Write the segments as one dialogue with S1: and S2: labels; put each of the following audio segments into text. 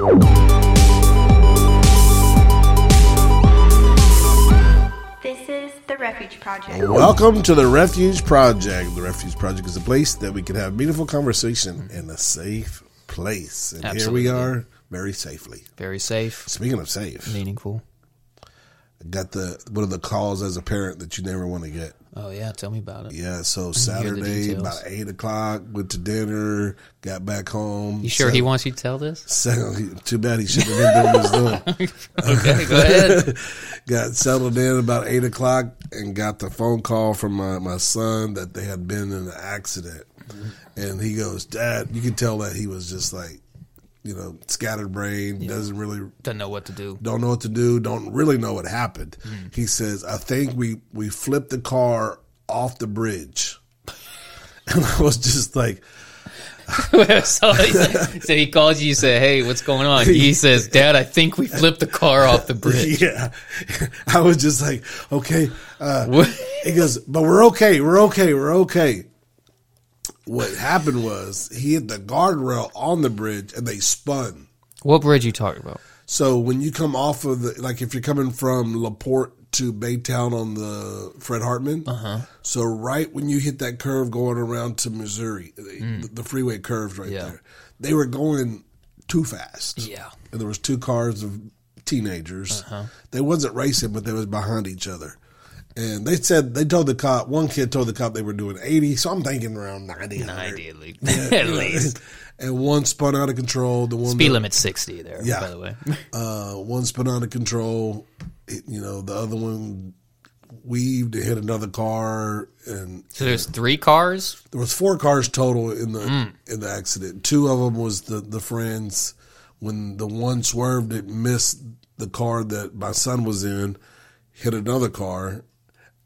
S1: This is the Refuge Project.
S2: Welcome to the Refuge Project. The Refuge Project is a place that we can have meaningful conversation in a safe place. And
S3: Absolutely.
S2: here we are, very safely.
S3: Very safe,
S2: Speaking of safe,
S3: meaningful.
S2: Got the one of the calls as a parent that you never want to get.
S3: Oh yeah, tell me about it.
S2: Yeah, so Saturday about eight o'clock, went to dinner, got back home.
S3: You sure he wants you to tell this?
S2: sat- too bad he shouldn't have been doing what he doing.
S3: Okay, go ahead.
S2: got settled in about eight o'clock and got the phone call from my, my son that they had been in an accident. Mm-hmm. And he goes, Dad, you can tell that he was just like, you know, scattered brain, doesn't really
S3: Doesn't know what to do.
S2: don't know what to do, don't really know what happened. He says, I think we, we flipped the car off the bridge. And I was just like,
S3: so, he said- so he calls you. You say, "Hey, what's going on?" He says, "Dad, I think we flipped the car off the bridge."
S2: yeah. I was just like, okay. Uh? He goes, but we're okay. We're okay. We're okay. What happened was he hit the guardrail on the bridge and they spun.
S3: What bridge you talking about?
S2: So when you come off of the, like if you're coming from LaPorte to Baytown on the Fred Hartman, uh-huh. so right when you hit that curve going around to Missouri, the, the freeway curves right
S3: Yeah.
S2: there, they were going too fast.
S3: Yeah.
S2: And there was two cars of teenagers. They wasn't racing, but they was behind each other. And they said they told the cop. One kid told the cop they were doing eighty, so I'm thinking around 90.
S3: Ninety at least. at least.
S2: And one spun out of control. The one
S3: Speed
S2: that-
S3: limit sixty there.
S2: Yeah.
S3: By the way.
S2: uh, one spun out of control. It, you know, the other one weaved and hit another car, and
S3: So there's three cars.
S2: there was four cars total in the
S3: Mm.
S2: in the accident. Two of them was the the friends. When the one swerved, it missed the car that my son was in, hit another car,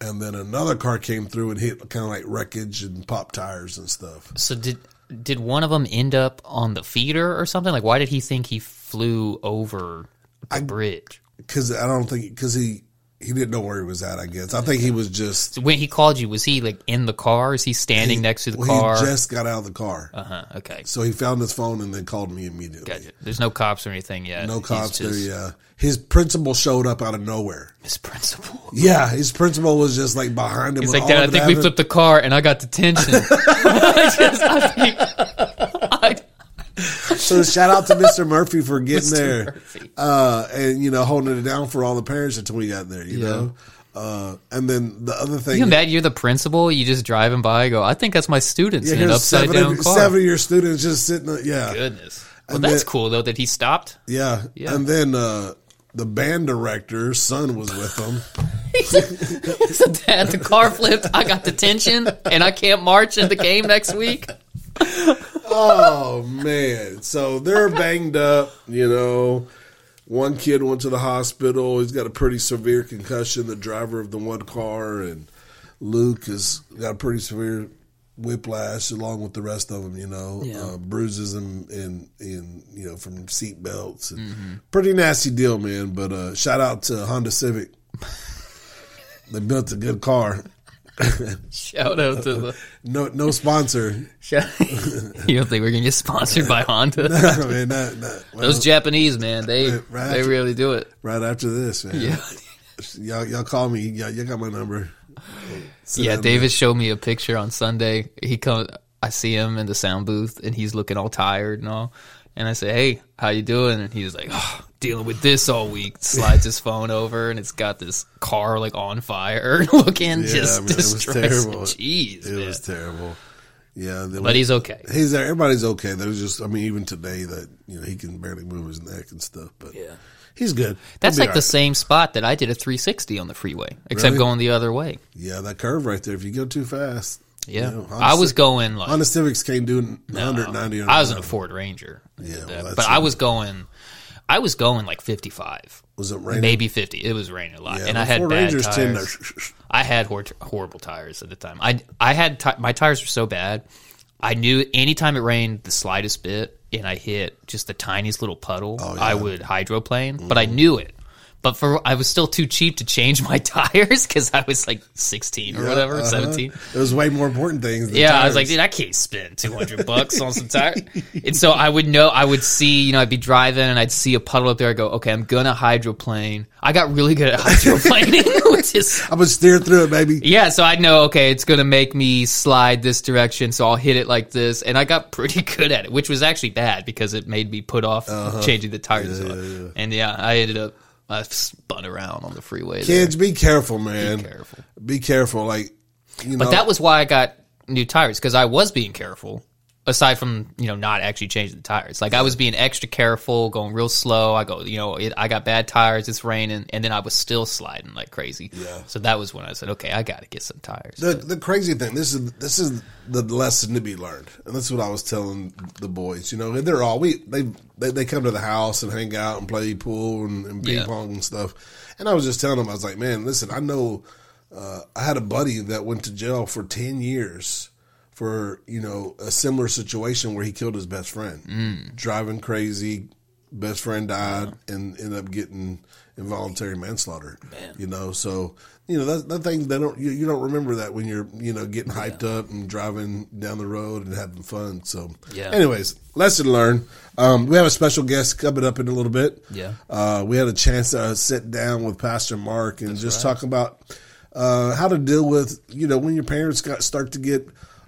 S2: and then another car came through and hit kind of like wreckage and pop tires and stuff.
S3: So did did one of them end up on the feeder or something? Like, why did he think he flew over the bridge?
S2: Because I don't think because he he didn't know where he was at. I guess I think he was just
S3: So when he called you, was he like in the car? Is he standing next to the
S2: well,
S3: car?
S2: He just got out of the car.
S3: uh huh. Okay.
S2: So he found his phone and then called me immediately.
S3: Gotcha. There's no cops or anything yet.
S2: No
S3: He's
S2: cops there. Yeah, his principal showed up out of nowhere.
S3: His principal.
S2: Yeah, his principal was just like behind him.
S3: He's like, Dad, I think we
S2: happening.
S3: flipped the car and I got detention. Just, I think,
S2: So shout out to Mr. Murphy for getting
S3: Mr.
S2: there, uh, and you know holding it down for all the parents until we got there. You know, uh, and then the other thing.
S3: you imagine you're the principal, you just driving by, go, I think that's my students
S2: yeah,
S3: in an upside
S2: seven,
S3: down
S2: of,
S3: car.
S2: seven of your students just sitting. there- Yeah,
S3: Goodness. Well,
S2: And
S3: that's
S2: then-
S3: cool though that he stopped.
S2: yeah,
S3: Yeah.
S2: And then uh, the band director's son was with them.
S3: So, Dad, the car flipped. I got detention, and I can't march in the game next week.
S2: Oh man! So they're banged up. You know, one kid went to the hospital. He's got a pretty severe concussion. The driver of the one car, and Luke has got a pretty severe whiplash, along with the rest of them. You know,
S3: Yeah.
S2: uh, bruises and and and you know from seat belts.
S3: Mm-hmm.
S2: Pretty nasty deal, man. But uh, shout out to Honda Civic. they built a good car.
S3: Shout out to the.
S2: No, no sponsor.
S3: You don't think we're gonna get sponsored by Honda?
S2: I mean, not, not, well,
S3: Those Japanese man, they
S2: Right, right.
S3: they really do it.
S2: right after this, man.
S3: Yeah,
S2: Y'all, y'all call me. Y'all, y'all got my number. Sit
S3: yeah. David showed me a picture on Sunday. He comes, I see him in the sound booth, and he's looking all tired and all. And I say, "Hey, how you doing?" And he's like, oh, "Dealing with this all week." Slides his phone over, and it's got this car like on fire, looking
S2: Yeah,
S3: just
S2: man, it was terrible.
S3: Jeez,
S2: It
S3: man.
S2: was terrible. Yeah,
S3: but he's okay.
S2: he's there. Everybody's okay. There's just, I mean, even today that you know he can barely move his neck and stuff. But
S3: Yeah.
S2: he's good.
S3: That's like the same spot that I did a 360 on the freeway, except
S2: Really?
S3: going the other way.
S2: Yeah, that curve right there. If you go too fast,
S3: Yeah,
S2: you know, Honda
S3: I was going like
S2: Honda Civics can't do 190. on
S3: I was in a Ford Ranger.
S2: Yeah, well,
S3: but I was going, I was going like 55,
S2: Was it raining?
S3: maybe 50. It was raining a lot,
S2: Yeah,
S3: and I had bad
S2: Rangers
S3: tires. I had hor- horrible tires at the time. I I had ti my tires were so bad. I knew anytime it rained the slightest bit, and I hit just the tiniest little puddle,
S2: Oh, yeah. Mm-hmm.
S3: I would hydroplane. But I knew it. But for I was still too cheap to change my tires because I was like 16 or whatever,
S2: Uh-huh.
S3: 17.
S2: It was way more important things. Than
S3: Yeah, I was like, dude, I can't spend 200 bucks on some tire. And so I would know, I would see, you know, I'd be driving and I'd see a puddle up there. I go, okay, I'm gonna hydroplane. I got really good at hydroplaning, which is
S2: I'm gonna steer through it, baby.
S3: yeah, so I know, okay, it's going to make me slide this direction, so I'll hit it like this. And I got pretty good at it, which was actually bad because it made me put off
S2: Uh-huh.
S3: changing the tires. And yeah, I ended up, I spun around on the freeway. there.
S2: Kids, be careful, man.
S3: Be careful.
S2: Be careful. Like, you know,
S3: But that was why I got new tires because I was being careful. Aside from you know not actually changing the tires, like I was being extra careful, going real slow. I go, you know, it, I got bad tires. It's raining, and then I was still sliding like crazy.
S2: Yeah.
S3: So that was when I said, okay, I got to get some tires.
S2: the the crazy thing. This is this is the lesson to be learned, and that's what I was telling the boys. You know, they're all we they they, they come to the house and hang out and play pool and, and ping
S3: Yeah.
S2: pong and stuff. And I was just telling them, I was like, man, listen, I know. Uh, I had a buddy that went to jail for ten years for you know a similar situation where he killed his best friend,
S3: Mm.
S2: driving crazy. Best friend died and ended up getting involuntary manslaughter. You know, so you know that that thing they don't you, you don't remember that when you're you know getting hyped up and driving down the road and having fun. So,
S3: Yeah.
S2: Anyways, lesson learned. Um, we have a special guest coming up in a little bit.
S3: Yeah.
S2: Uh, we had a chance to sit down with Pastor Mark and just talk about uh, how to deal with you know when your parents got start to get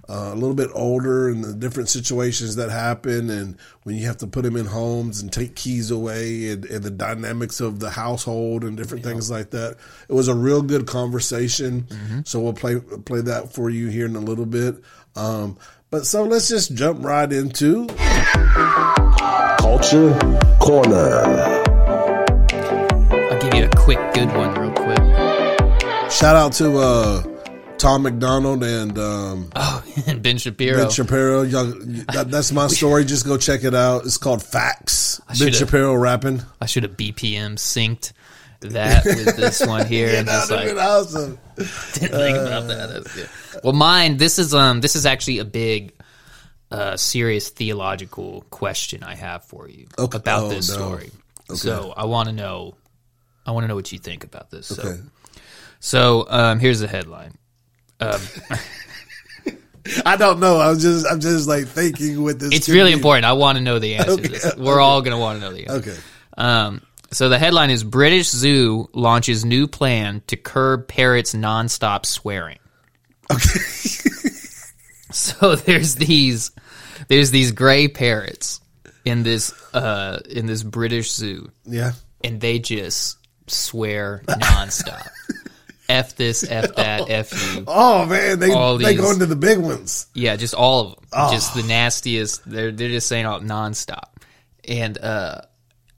S2: uh, a little bit older and the different situations that happen and when you have to put them in homes and take keys away and, and the dynamics of the household and different things like that. It was a real good conversation. So we'll play play that for you here in a little bit. Um, but so let's just jump right into
S4: Culture Corner.
S3: I'll give you a quick, good one, real quick.
S2: shout out to uh, Tom MacDonald and um,
S3: Oh, and Ben Shapiro.
S2: Ben Shapiro. Y'all, that, that's my story. Just go check it out. It's called Facts. Ben Shapiro rapping.
S3: I should have BPM synced that with this one here, and just like
S2: awesome.
S3: didn't think about that. That's good. Well, mine. This is um. This is actually a big, uh, serious theological question I have for you
S2: Okay.
S3: about
S2: Oh,
S3: this
S2: no.
S3: story. So I want to know. I want to know what you think about this. So,
S2: Okay.
S3: so um, here's the headline.
S2: I don't know. I was just, I'm just like thinking with this.
S3: It's really
S2: be-
S3: important. I want to know the answer. to
S2: Okay,
S3: this. We're all going to want to know the answer.
S2: Okay.
S3: Um, so the headline is British Zoo launches new plan to curb parrots nonstop swearing.
S2: Okay.
S3: So there's these there's these gray parrots in this uh in this British zoo
S2: Yeah.
S3: and they just swear nonstop. F this, F that, F you.
S2: Oh man, they
S3: All
S2: they go into the big ones.
S3: Yeah, just all of them.
S2: Oh.
S3: Just the nastiest. They're they're just saying all nonstop. And uh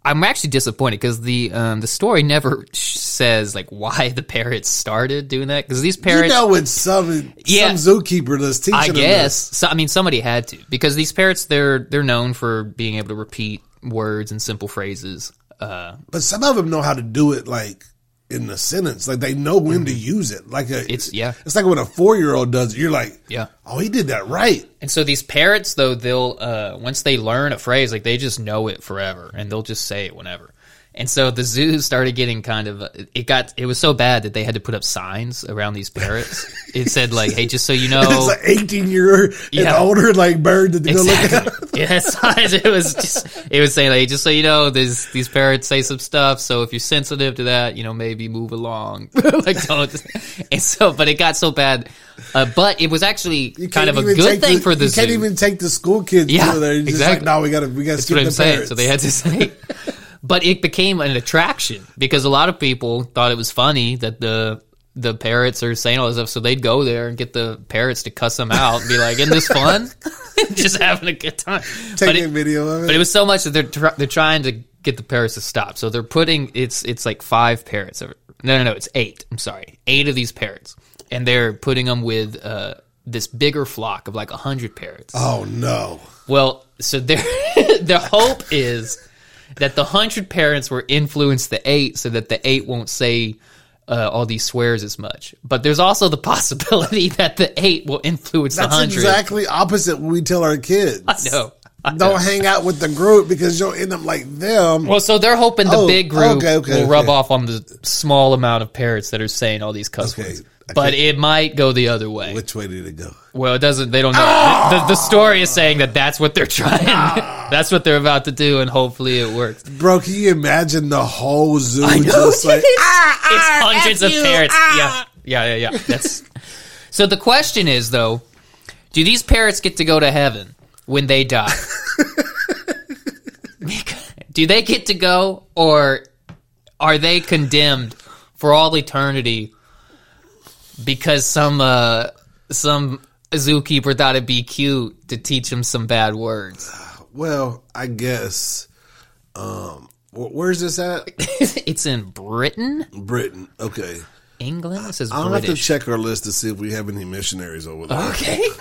S3: I'm actually disappointed because the um, the story never says like why the parrots started doing that because these parrots
S2: you know, it's some
S3: Yeah.
S2: some zookeeper that's teaching.
S3: I
S2: them
S3: guess. So, I mean, somebody had to because these parrots they're they're known for being able to repeat words and simple phrases. Uh,
S2: but some of them know how to do it like in the sentence. Like they know when to use it. Like a,
S3: Mm-hmm. It's- yeah.
S2: It's like when a four year old does it. You're like,
S3: Yeah.
S2: oh, he did that right.
S3: and so these parrots though they'll uh, once they learn a phrase like they just know it forever and they'll just say it whenever. And so the zoo started getting kind of it got it was so bad that they had to put up signs around these parrots. it said like, "Hey, just so you know."
S2: It's like 18 year and
S3: Yeah.
S2: older like bird that they go look at.
S3: Yes, it was just it was saying like just so you know, these these parrots say some stuff. So if you're sensitive to that, you know maybe move along. like don't. And so, but it got so bad. Uh, but it was actually kind of a good thing
S2: the,
S3: for the zoo.
S2: You can't even take the school kids
S3: Yeah,
S2: there. You're just
S3: exactly.
S2: like, no, we got to we got to
S3: That's
S2: skip
S3: what I'm
S2: the
S3: saying. So they had to say. But it became an attraction because a lot of people thought it was funny that the the parrots are saying all this stuff, so they'd go there and get the parrots to cuss them out and be like, "Isn't this fun?" Just having a good time.
S2: A
S3: it-
S2: video of it.
S3: but it was so much that they're tr- they're trying to get the parrots to stop. So they're putting it's it's like five parrots. No, no, no, it's eight. I'm sorry, eight of these parrots, and they're putting them with uh, this bigger flock of like a hundred parrots.
S2: oh no.
S3: Well, so their the hope is that the hundred parents will influence the eight, so that the eight won't say. Uh, all these swears as much, but there's also the possibility that the eight will influence
S2: That's
S3: the hundred.
S2: exactly opposite what we tell our kids.
S3: I know.
S2: don't hang out with the group because you'll end up like them.
S3: Well, so they're hoping the
S2: Oh,
S3: big group
S2: okay, okay,
S3: will rub off on the small amount of parents that are saying all these cuss
S2: Okay,
S3: words.
S2: I
S3: But it might go the other way.
S2: Which way did it go?
S3: Well, it doesn't. They don't know. The, the story is saying that that's what they're trying. Ah. that's what they're about to do, and hopefully it works.
S2: Bro, can you imagine the whole zoo
S3: know,
S2: just like
S3: it's ah, ah, hundreds of parrots. Yeah, yeah, yeah, yeah. That's so. The question is though, do these parrots get to go to heaven when they die? do they get to go, or are they condemned for all eternity because some uh, some zookeeper thought it'd be cute to teach him some bad words?
S2: Well, I guess. Um, wh- where's this at?
S3: it's in Britain,
S2: Britain. Okay.
S3: England. It says
S2: I'll have to check our list to see if we have any missionaries over there.
S3: Okay.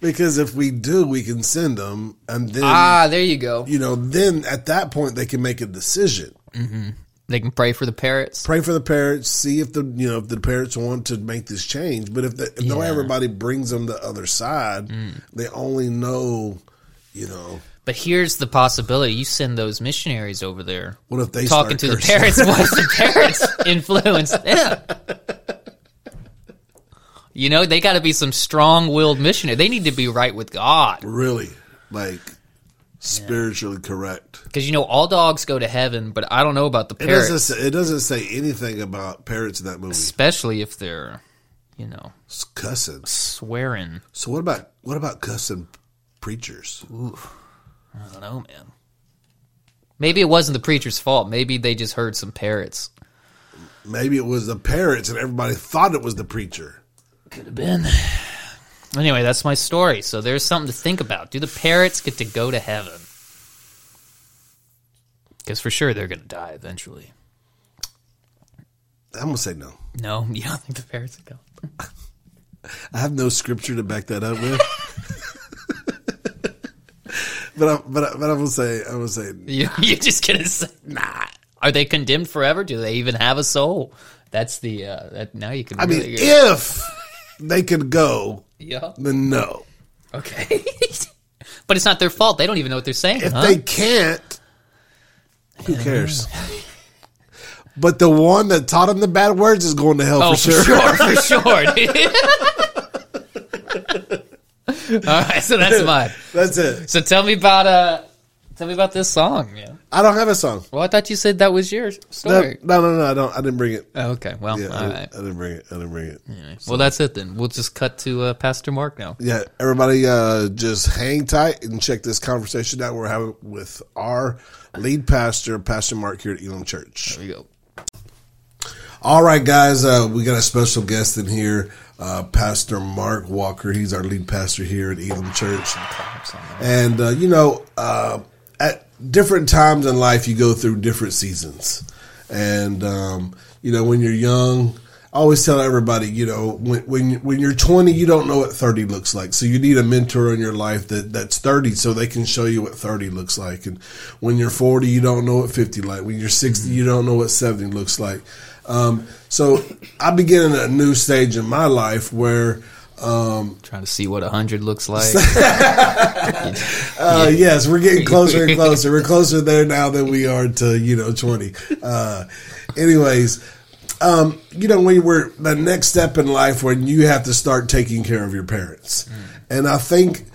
S2: Because if we do, we can send them, and then
S3: Ah, there you go.
S2: you know, then at that point they can make a decision.
S3: They can pray for the parrots.
S2: Pray for the parents, see if the you know if the parents want to make this change. But if, the, if no
S3: Yeah. Mm.
S2: everybody brings them the other side, they only know, you know,
S3: But here's the possibility: you send those missionaries over there,
S2: what if they
S3: talking to the
S2: cursing?
S3: parrots. What if the parrots influence them? You know, they got to be some strong-willed missionary. They need to be right with God,
S2: really like spiritually correct.
S3: because you know all dogs go to heaven. But I don't know about the
S2: It
S3: parrots,
S2: doesn't say, it doesn't say anything about parrots in that movie.
S3: especially if they're, you know,
S2: It's cussing.
S3: swearing.
S2: So what about what about cussing preachers?
S3: I don't know, man. Maybe it wasn't the preacher's fault. Maybe they just heard some parrots.
S2: Maybe it was the parrots and everybody thought it was the preacher.
S3: Could have been. Anyway, that's my story. So there's something to think about. Do the parrots get to go to heaven? Because for sure they're going to die eventually.
S2: I'm gonna say no.
S3: No, you don't think the parrots would go?
S2: I have no scripture to back that up with. but I, but I, but I'm gonna say I'm gonna say
S3: You, you're just going to say, nah. Are they condemned forever? Do they even have a soul? That's the, uh, that, now you can
S2: I mean if they could go,
S3: yeah.
S2: then no.
S3: Okay. but it's not their fault. They don't even know what they're saying.
S2: If
S3: huh?
S2: they can't, who cares? But the one that taught him the bad words is going to hell
S3: Oh,
S2: for sure.
S3: for sure, for sure. All right, so that's mine.
S2: That's it.
S3: So tell me about uh, tell me about this song. Yeah.
S2: I don't have a song.
S3: Well, I thought you said that was your
S2: No,
S3: story.
S2: no, no, no, I don't. I didn't bring it.
S3: Oh, okay. Well,
S2: Yeah, I,
S3: all
S2: didn't,
S3: right.
S2: I didn't bring it. I didn't bring it.
S3: Well, that's it then. We'll just cut to uh, Pastor Mark now.
S2: Yeah, everybody, uh, just hang tight and check this conversation out we're having with our lead pastor, Pastor Mark, here at Elam Church.
S3: Here we go.
S2: All right, guys, uh, we got a special guest in here, uh, Pastor Mark Walker. He's our lead pastor here at Elam Church. And, uh, you know, uh, at different times in life, you go through different seasons. And, um, you know, when you're young, I always tell everybody, you know, when, when, when you're 20, you don't know what 30 looks like. So you need a mentor in your life that, that's 30 so they can show you what 30 looks like. And when you're 40, you don't know what 50 like. When you're 60, you don't know what 70 looks like. Um, so I begin a new stage in my life where, um,
S3: Trying to see what a hundred looks like.
S2: Uh, yes, we're getting closer and closer. We're closer there now than we are to you know twenty. Uh, anyways, um, you know when we're the next step in life when you have to start taking care of your parents, and I think.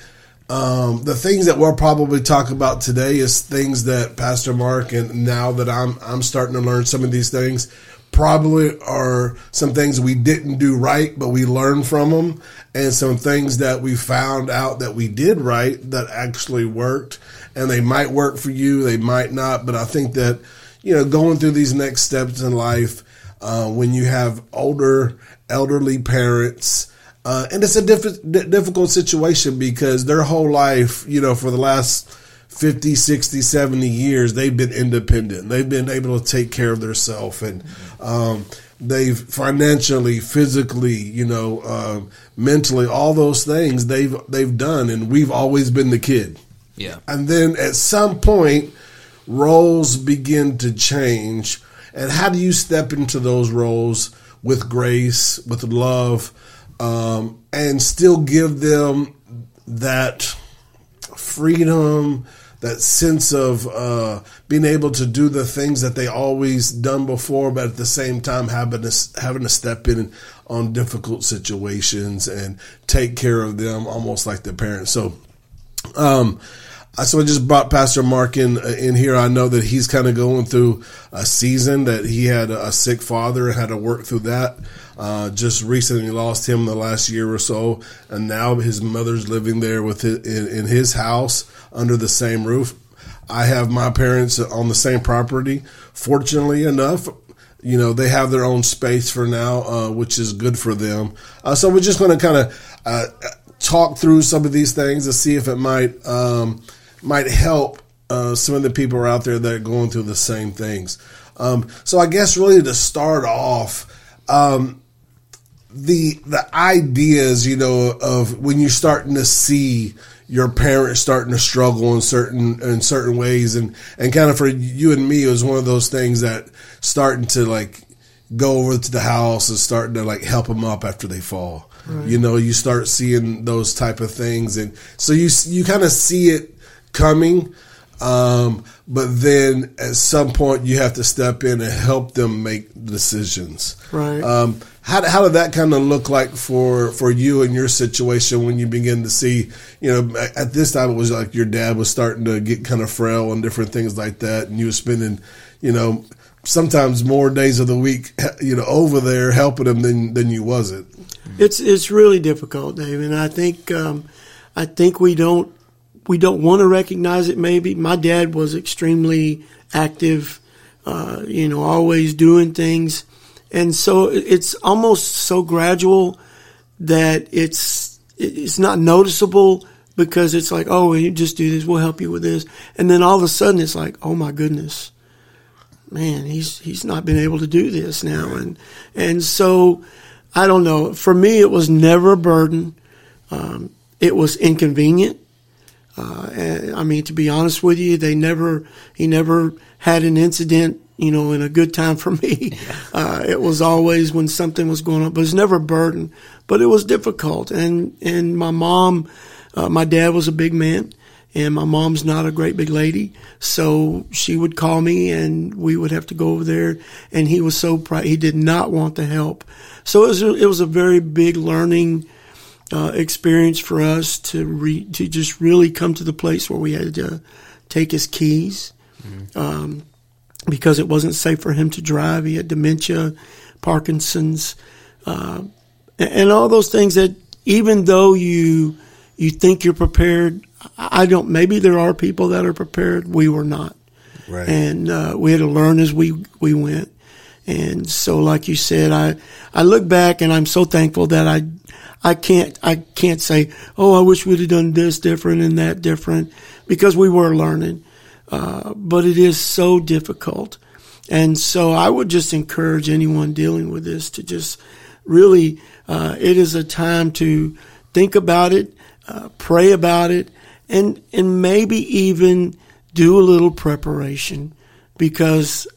S2: Um, the things that we'll probably talk about today is things that Pastor Mark and now that I'm I'm starting to learn some of these things probably are some things we didn't do right, but we learned from them, and some things that we found out that we did right that actually worked, and they might work for you, they might not, but I think that you know going through these next steps in life, uh, when you have older elderly parents. Uh, and it's a diff- difficult situation because their whole life, you know, for the last 50, 60, 70 years, they've been independent. They've been able to take care of themselves and um, they've financially, physically, you know, um, mentally, all those things they've they've done, and we've always been the kid.
S3: Yeah.
S2: And then at some point, roles begin to change. And how do you step into those roles with grace, with love, um, and still give them that freedom, that sense of uh, being able to do the things that they always done before, but at the same time having to having to step in on difficult situations and take care of them, almost like their parents. So, um, so I just brought Pastor Mark in in here. I know that he's kind of going through a season that he had a sick father and had to work through that. Uh, just recently lost him the last year or so, and now his mother's living there with his, in, in his house under the same roof. I have my parents on the same property. Fortunately enough, you know they have their own space for now, uh, which is good for them. Uh, so we're just going to kind of uh, talk through some of these things to see if it might um, might help uh, some of the people out there that are going through the same things. Um, so I guess really to start off, um, the the ideas, you know, of when you're starting to see your parents starting to struggle in certain in certain ways, and and kind of for you and me, it was one of those things that starting to like go over to the house and starting to like help them up after they fall. Right. You know, you start seeing those type of things, and so you you kind of see it coming. Um, but then at some point you have to step in and help them make decisions.
S4: Right.
S2: Um, how, how did that kind of look like for, for you and your situation when you begin to see, you know, at this time it was like your dad was starting to get kind of frail and different things like that. And you were spending, you know, sometimes more days of the week, you know, over there helping him than, than you wasn't.
S4: It's, it's really difficult, Dave. And I think, um, I think we don't, we don't want to recognize it maybe. My dad was extremely active, uh, you know, always doing things and so it's almost so gradual that it's it's not noticeable because it's like, oh, you just do this, we'll help you with this, and then all of a sudden it's like, oh my goodness, man, he's he's not been able to do this now, and and so I don't know. For me, it was never a burden. Um, it was inconvenient. Uh, I mean, to be honest with you, they never he never had an incident you know, in a good time for me. Uh, it was always when something was going on, but it was never a burden. But it was difficult. And, and my mom, uh, my dad was a big man and my mom's not a great big lady. So she would call me and we would have to go over there and he was so proud. He did not want the help. So it was a, it was a very big learning, uh, experience for us to re, to just really come to the place where we had to take his keys. Mm-hmm. Um, because it wasn't safe for him to drive. He had dementia, Parkinson's, uh, and all those things that even though you you think you're prepared, I don't. Maybe there are people that are prepared. We were not,
S2: right.
S4: and uh, we had to learn as we we went. And so, like you said, I I look back and I'm so thankful that I I can't I can't say, oh, I wish we'd have done this different and that different because we were learning. Uh, but it is so difficult. And so I would just encourage anyone dealing with this to just really, uh, it is a time to think about it, uh, pray about it, and, and maybe even do a little preparation because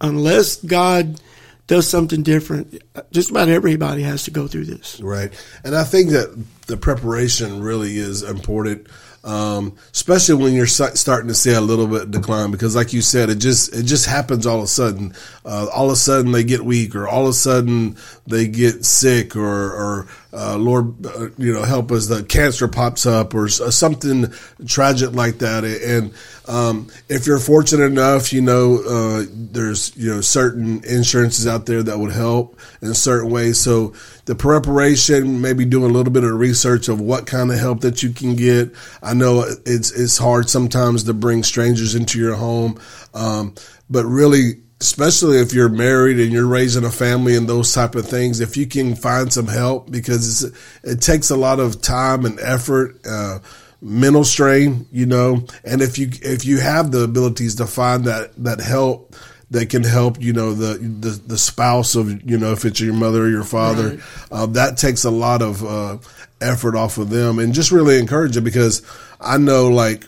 S4: unless God does something different, just about everybody has to go through this.
S2: Right. And I think that the preparation really is important um, especially when you're starting to see a little bit decline because like you said it just it just happens all of a sudden uh, all of a sudden they get weak or all of a sudden they get sick or or uh, Lord uh, you know help us the cancer pops up or something tragic like that and um, if you're fortunate enough you know uh, there's you know certain insurances out there that would help in certain ways so the preparation, maybe doing a little bit of research of what kind of help that you can get. I know it's it's hard sometimes to bring strangers into your home, um, but really, especially if you're married and you're raising a family and those type of things, if you can find some help because it takes a lot of time and effort. Uh, mental strain, you know, and if you if you have the abilities to find that that help that can help you know the the, the spouse of you know if it's your mother or your father right. uh, that takes a lot of uh, effort off of them and just really encourage it because I know like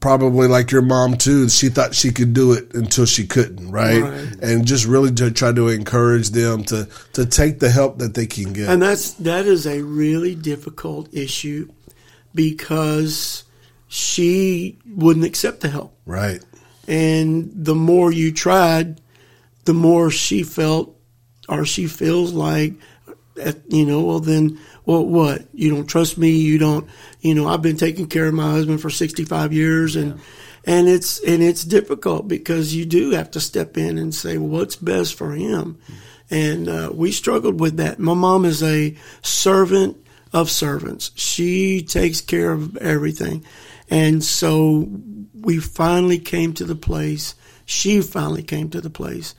S2: probably like your mom too she thought she could do it until she couldn't right, right. and just really to try to encourage them to to take the help that they can get
S4: and that's that is a really difficult issue because she wouldn't accept the help.
S2: Right.
S4: And the more you tried, the more she felt or she feels like, you know, well, then, well, what? You don't trust me. You don't, you know, I've been taking care of my husband for 65 years and, and it's, and it's difficult because you do have to step in and say, well, what's best for him? And, uh, we struggled with that. My mom is a servant of servants. She takes care of everything. And so we finally came to the place, she finally came to the place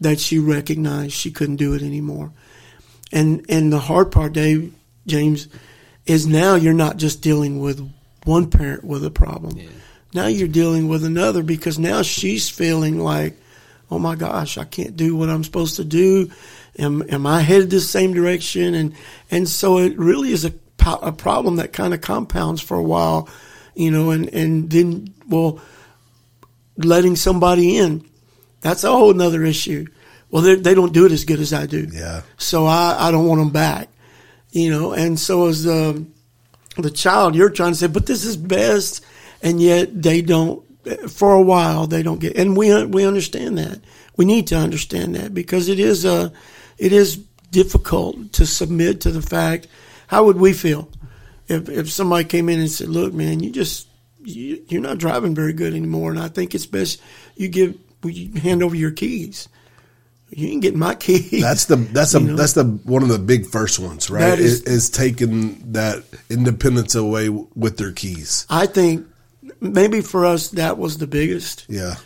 S4: that she recognized she couldn't do it anymore. And and the hard part, Dave, James, is now you're not just dealing with one parent with a problem.
S3: Yeah.
S4: Now you're dealing with another because now she's feeling like, oh my gosh, I can't do what I'm supposed to do. Am, am I headed the same direction? And and so it really is a, a problem that kind of compounds for a while, you know, and, and then, well, letting somebody in, that's a whole nother issue. Well, they they don't do it as good as I do.
S2: Yeah.
S4: So I, I don't want them back, you know. And so as the um, the child, you're trying to say, but this is best, and yet they don't. For a while, they don't get, and we we understand that. We need to understand that because it is a, it is difficult to submit to the fact. How would we feel if if somebody came in and said, "Look, man, you just you, you're not driving very good anymore, and I think it's best you give you hand over your keys." You ain't getting my keys.
S2: That's the that's a
S4: You know?
S2: that's the one of the big first ones, right?
S4: That is-
S2: is, taking that independence away with their keys.
S4: I think maybe for us that was the biggest.
S2: Yeah.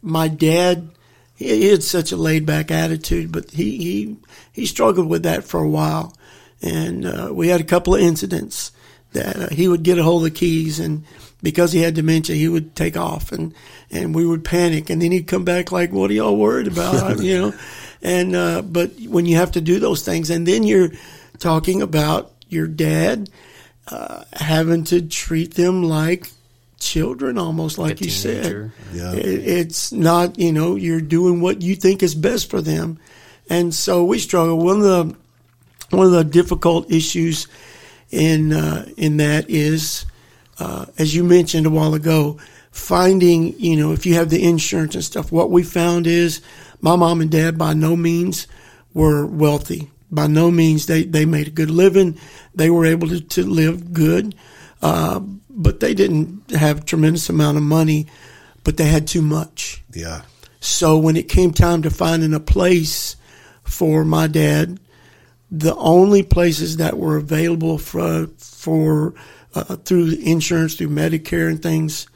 S4: My dad, he, he had such a laid back attitude, but he he he struggled with that for a while, and uh, we had a couple of incidents that uh, he would get a hold of the keys and. Because he had dementia, he would take off and, and we would panic. And then he'd come back like, what are y'all worried about? you know? And, uh, but when you have to do those things and then you're talking about your dad, uh, having to treat them like children, almost like you said.
S2: Yeah.
S4: It, it's not, you know, you're doing what you think is best for them. And so we struggle. One of the, one of the difficult issues in, uh, in that is, uh, as you mentioned a while ago, finding, you know, if you have the insurance and stuff, what we found is my mom and dad by no means were wealthy. By no means they, they made a good living. They were able to, to live good. Uh, but they didn't have a tremendous amount of money, but they had too much.
S2: Yeah.
S4: So when it came time to finding a place for my dad, the only places that were available for for uh, through insurance, through Medicare and things,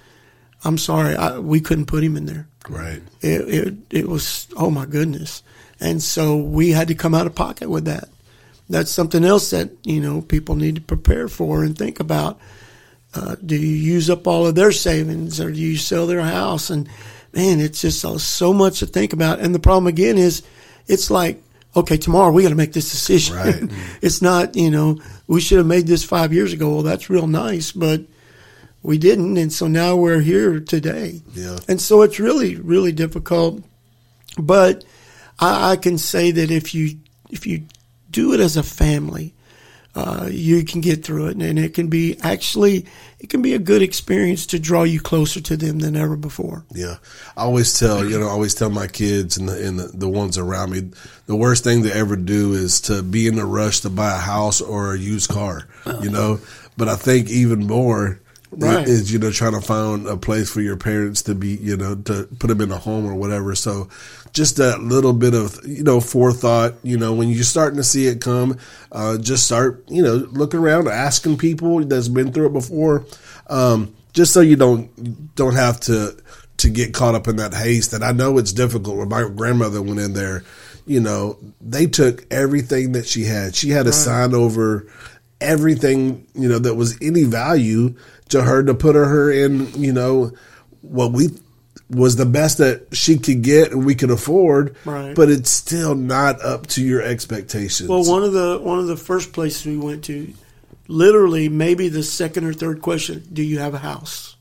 S4: I'm sorry, I, we couldn't put him in there.
S2: Right.
S4: It, it it was oh my goodness, and so we had to come out of pocket with that. That's something else that you know people need to prepare for and think about. Uh, do you use up all of their savings, or do you sell their house? And man, it's just so, so much to think about. And the problem again is, it's like okay, tomorrow we got to make this decision.
S2: Right.
S4: it's not you know we should have made this five years ago. Well, that's real nice, but we didn't, and so now we're here today.
S2: Yeah.
S4: And so it's really, really difficult. But I, I can say that if you if you do it as a family, uh, you can get through it, and it can be actually it can be a good experience to draw you closer to them than ever before.
S2: Yeah, I always tell you know I always tell my kids and the and the, the ones around me the worst thing to ever do is to be in a rush to buy a house or a used car, you know. But I think even more
S4: Right.
S2: is you know trying to find a place for your parents to be you know to put them in a home or whatever. So just that little bit of you know forethought, you know, when you're starting to see it come, uh, just start you know looking around, asking people that's been through it before, um, just so you don't don't have to to get caught up in that haste. And I know it's difficult. When my grandmother went in there, you know, they took everything that she had. She had to sign over everything, you know, that was any value to her to put her in, you know, what we was the best that she could get and we could afford.
S4: Right.
S2: But it's still not up to your expectations.
S4: Well, one of the one of the first places we went to, literally maybe the second or third question: Do you have a house?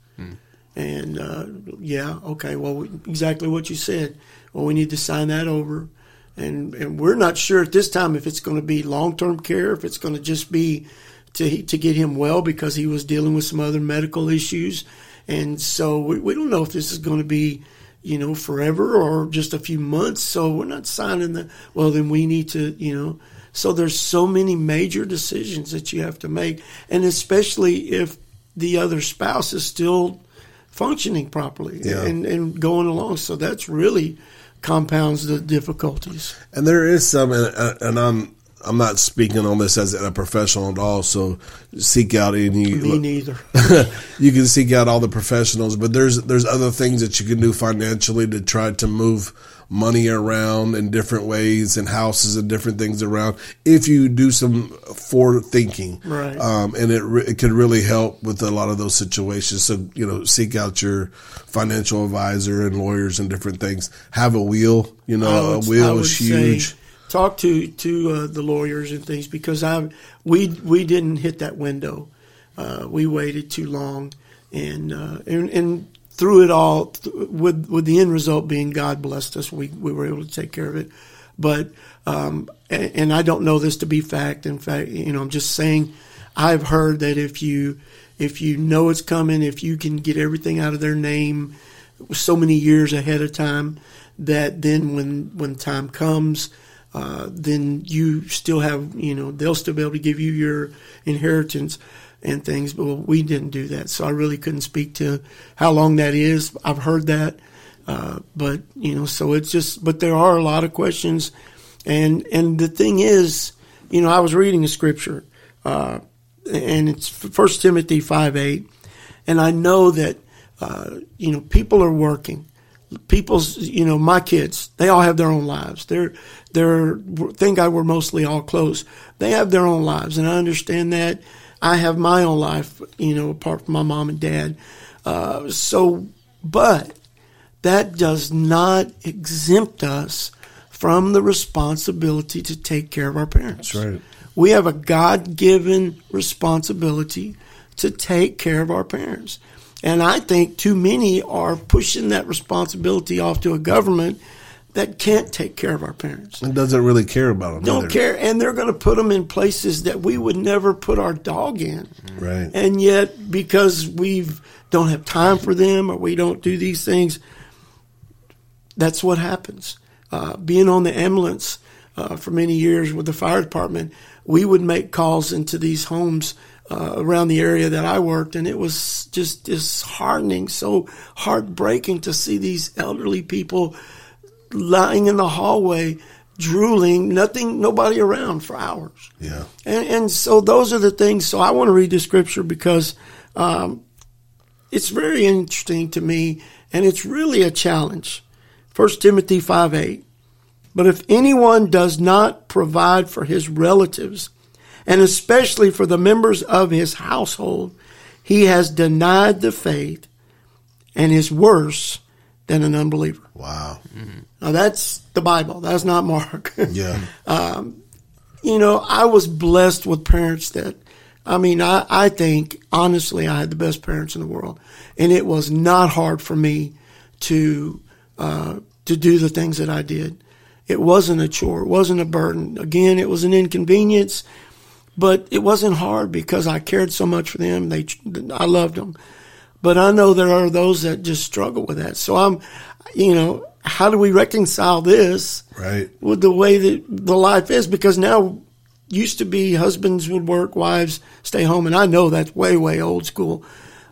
S4: And uh, yeah, okay, well, exactly what you said. Well, we need to sign that over, and and we're not sure at this time if it's going to be long term care, if it's going to just be to to get him well because he was dealing with some other medical issues, and so we, we don't know if this is going to be you know forever or just a few months. So we're not signing the well. Then we need to you know. So there's so many major decisions that you have to make, and especially if the other spouse is still functioning properly
S2: Yeah.
S4: and, and going along. So that's really compounds the difficulties.
S2: And there is some, and, and I'm I'm not speaking on this as a professional at all. So seek out any.
S4: Me neither.
S2: you can seek out all the professionals, but there's there's other things that you can do financially to try to move money around in different ways and houses and different things around if you do some forward thinking
S4: Right.
S2: um, and it, re- it can really help with a lot of those situations so you know seek out your financial advisor and lawyers and different things have a wheel. you know a
S4: would-
S2: will
S4: would
S2: is
S4: say talk to to uh, the lawyers and things because I we we didn't hit that window. Uh, we waited too long, and uh, and and through it all, th- with with the end result being God blessed us, we we were able to take care of it. But um, and, and I don't know this to be fact. In fact, you know, I'm just saying I've heard that if you if you know it's coming, if you can get everything out of their name so many years ahead of time, that then when when time comes, uh, then you still have you know they'll still be able to give you your inheritance and things. But we didn't do that, so I really couldn't speak to how long that is. I've heard that, uh, but you know, so it's just. But there are a lot of questions, and and the thing is, you know, I was reading a scripture, uh, and it's First Timothy five eight, and I know that uh, you know people are working people's you know my kids they all have their own lives. They're they're thank god we're mostly all close. They have their own lives and i understand that. I have my own life you know apart from my mom and dad. Uh, so but that does not exempt us from the responsibility to take care of our parents.
S2: That's right.
S4: we have a god-given responsibility to take care of our parents and I think too many are pushing that responsibility off to a government that can't take care of our parents.
S2: and doesn't really care about them
S4: Don't
S2: either.
S4: care, and they're going to put them in places that we would never put our dog in.
S2: right
S4: And yet, because we don't have time for them or we don't do these things, that's what happens. Uh, being on the ambulance uh, for many years with the fire department, we would make calls into these homes uh, around the area that I worked, and it was just disheartening, so heartbreaking to see these elderly people lying in the hallway, drooling, nothing, nobody around for hours.
S2: yeah
S4: And, and so those are the things. So I want to read the scripture because um, it's very interesting to me, and it's really a challenge. First Timothy five eight. But if anyone does not provide for his relatives, and especially for the members of his household, he has denied the faith and is worse than an unbeliever.
S2: wow
S4: Now that's the Bible. That's not Mark.
S2: yeah
S4: you know, I was blessed with parents that, I mean, I, I think honestly, I had the best parents in the world, and it was not hard for me to uh, to do the things that I did. It wasn't a chore. It wasn't a burden. Again, it was an inconvenience, but it wasn't hard because I cared so much for them. They, I loved them. But I know there are those that just struggle with that. So I'm, you know, how do we reconcile this?
S2: right
S4: with the way that the life is because now used to be husbands would work, wives stay home, and I know that's way way old school.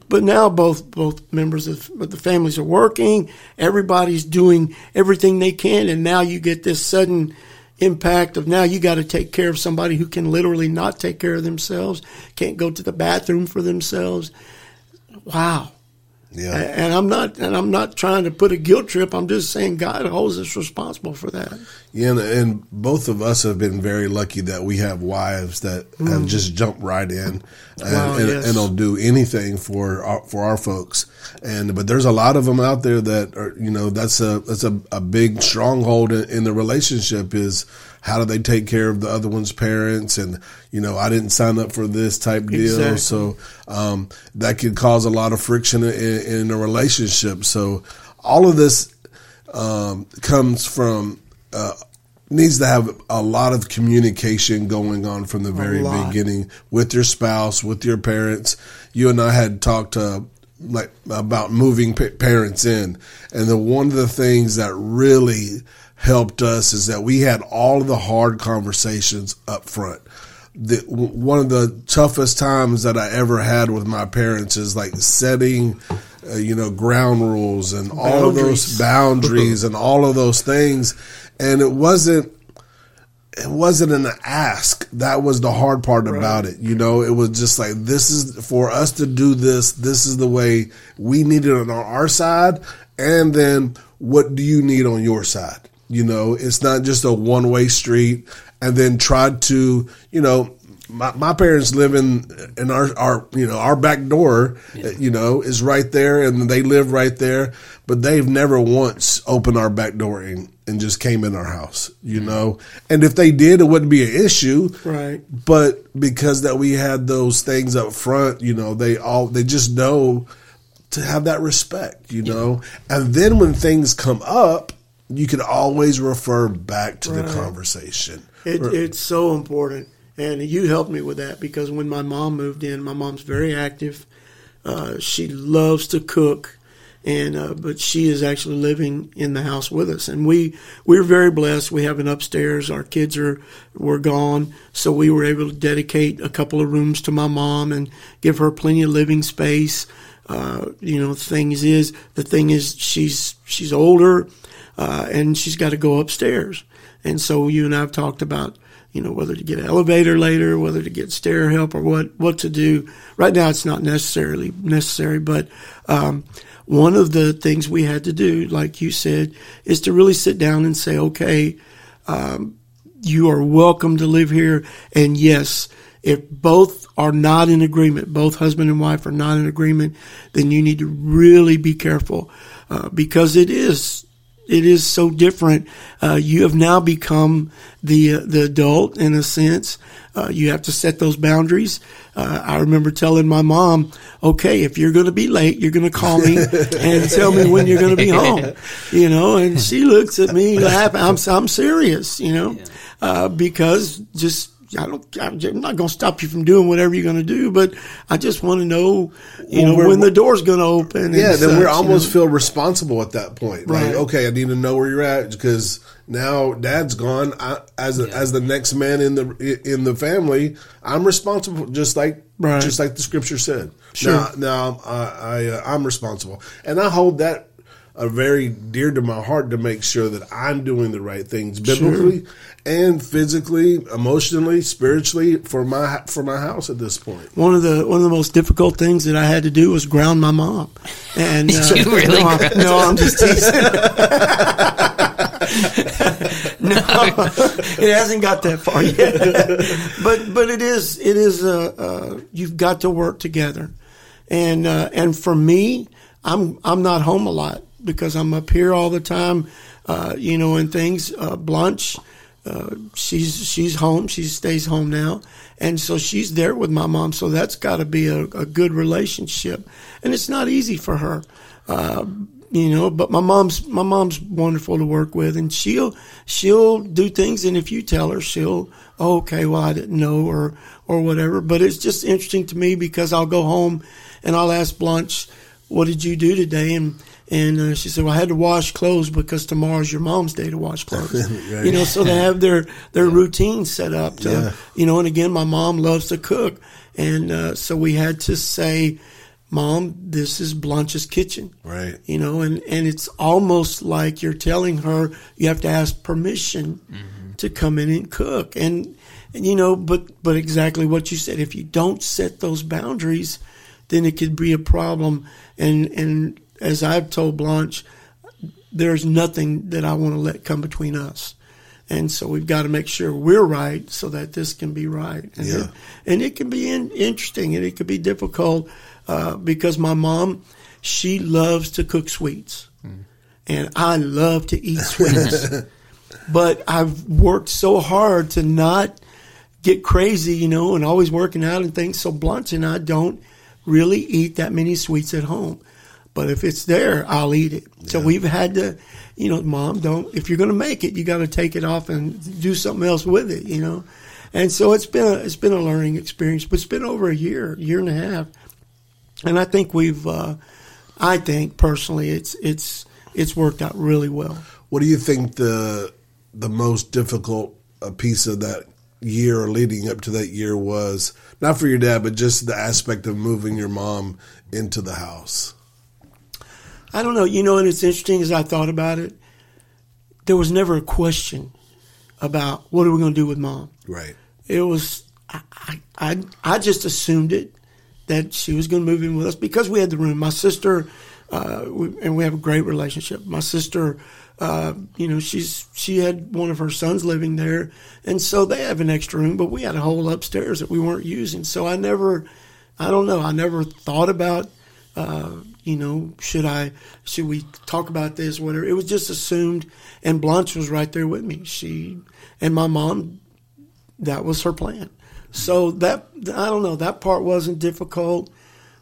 S4: But now both both members of of the families are working. Everybody's doing everything they can, and now you get this sudden impact of now you got to take care of somebody who can literally not take care of themselves, can't go to the bathroom for themselves. Wow.
S2: Yeah
S4: And I'm not and I'm not trying to put a guilt trip. I'm just saying God holds us responsible for that.
S2: Yeah, and, and both of us have been very lucky that we have wives that have just jumped right in and,
S4: Mm. Wow,
S2: and,
S4: yes.
S2: and will do anything for our, for our folks. And but there's a lot of them out there that are you know that's a that's a, a big stronghold in, in the relationship is how do they take care of the other one's parents and you know I didn't sign up for this type deal
S4: Exactly.
S2: so um, that could cause a lot of friction in, in a relationship. So all of this um, comes from uh, needs to have a lot of communication going on from the very beginning with your spouse, with your parents. You and I had talked uh, like about moving parents in, and the one of the things that really helped us is that we had all of the hard conversations up front. The, w- one of the toughest times that I ever had with my parents is like setting, uh, you know, ground rules and all of those boundaries and all of those things. And it wasn't, it wasn't an ask. That was the hard part about it. You know, it was just like, this is for us to do this. This is the way we need it on our side. And then what do you need on your side? You know, it's not just a one way street. And then tried to, you know, my, my parents live in in our, our you know our back door you know is right there and they live right there. But they've never once opened our back door and, and just came in our house you mm. know. And if they did it wouldn't be an issue.
S4: Right.
S2: but because that we had those things up front you know they all they just know to have that respect you know. And then when things come up you can always refer back to the conversation
S4: It, it's so important, and you helped me with that because when my mom moved in, my mom's very active. Uh, she loves to cook, and uh, but she is actually living in the house with us, and we we're very blessed. We have an upstairs. Our kids are were gone, so we were able to dedicate a couple of rooms to my mom and give her plenty of living space. Uh, you know, things is the thing is she's she's older, uh, and she's got to go upstairs. And so you and I have talked about, you know, whether to get an elevator later, whether to get stair help or what, what to do. Right now it's not necessarily necessary, but, um, one of the things we had to do, like you said, is to really sit down and say, okay, um, you are welcome to live here. And yes, if both are not in agreement, both husband and wife are not in agreement, then you need to really be careful uh, because it is it is so different. Uh, you have now become the uh, the adult in a sense. Uh, you have to set those boundaries. Uh, I remember telling my mom, "Okay, if you're going to be late, you're going to call me and tell me when you're going to be home." You know, and she looks at me laughing. I'm I'm serious. You know, uh, because just I don't. I'm not going to stop you from doing whatever you're going to do, but I just want to know, you
S2: Well,
S4: know, when the door's going to open. and
S2: Yeah, then
S4: such,
S2: we
S4: you
S2: almost
S4: know.
S2: feel responsible at that point. Like,
S4: Right.
S2: okay, I need to know where you're at because now Dad's gone. I, as a, as the next man in the in the family, I'm responsible, just like
S4: Right.
S2: just like the scripture said.
S4: Sure.
S2: Now, now I, I uh, I'm responsible, and I hold that. Uh very dear to my heart to make sure that I'm doing the right things biblically and physically, emotionally, spiritually for my for my house at this point.
S4: one of the one of the most difficult things that I had to do was ground my mom. And uh,
S3: you really
S4: no, I'm, no, I'm just teasing. no, it hasn't got that far yet. but but it is it is uh, uh, you've got to work together, and uh, and for me, I'm I'm not home a lot because I'm up here all the time, uh, you know, and things. Uh, Blanche, uh, she's she's home. She stays home now, and so she's there with my mom. So that's got to be a, a good relationship, and it's not easy for her, uh, you know. But my mom's my mom's wonderful to work with, and she'll she'll do things, and if you tell her, she'll oh, okay, well I didn't know or or whatever. But it's just interesting to me because I'll go home and I'll ask Blanche, "What did you do today?" and and uh, she said, "Well, I had to wash clothes because tomorrow's your mom's day to wash clothes." You know, so they have their their routine set up. To,
S2: Yeah.
S4: You know, and again, my mom loves to cook, and uh, so we had to say, "Mom, this is Blanche's kitchen."
S2: Right.
S4: You know, and and it's almost like you're telling her you have to ask permission to come in and cook, and and you know, but but exactly what you said. If you don't set those boundaries, then it could be a problem. And and as I've told Blanche, there's nothing that I want to let come between us. And so we've got to make sure we're right so that this can be right. And,
S2: Yeah.
S4: it, and it can be in, interesting and it could be difficult uh, because my mom, she loves to cook sweets. And I love to eat sweets. but I've worked so hard to not get crazy, you know, and always working out and things. So Blanche and I don't really eat that many sweets at home. But if it's there, I'll eat it. So we've had to, you know, mom, don't, if you're going to make it, you got to take it off and do something else with it, you know? And so it's been a, it's been a learning experience, but it's been over a year, year and a half. And I think we've, uh, I think personally, it's, it's, it's worked out really well.
S2: What do you think the the most difficult uh, piece of that year or leading up to that year was? Not for your dad, but just the aspect of moving your mom into the house.
S4: I don't know. You know, and it's interesting as I thought about it, there was never a question about what are we going to do with mom.
S2: Right.
S4: It was I, I I just assumed it that she was going to move in with us because we had the room. My sister, uh, we, and we have a great relationship. My sister, uh, you know, she's she had one of her sons living there, and so they have an extra room. But we had a whole upstairs that we weren't using. So I never, I don't know, I never thought about. Uh, you know, should I, should we talk about this, whatever. It was just assumed, and Blanche was right there with me. She, and my mom, that was her plan. So that, I don't know, that part wasn't difficult.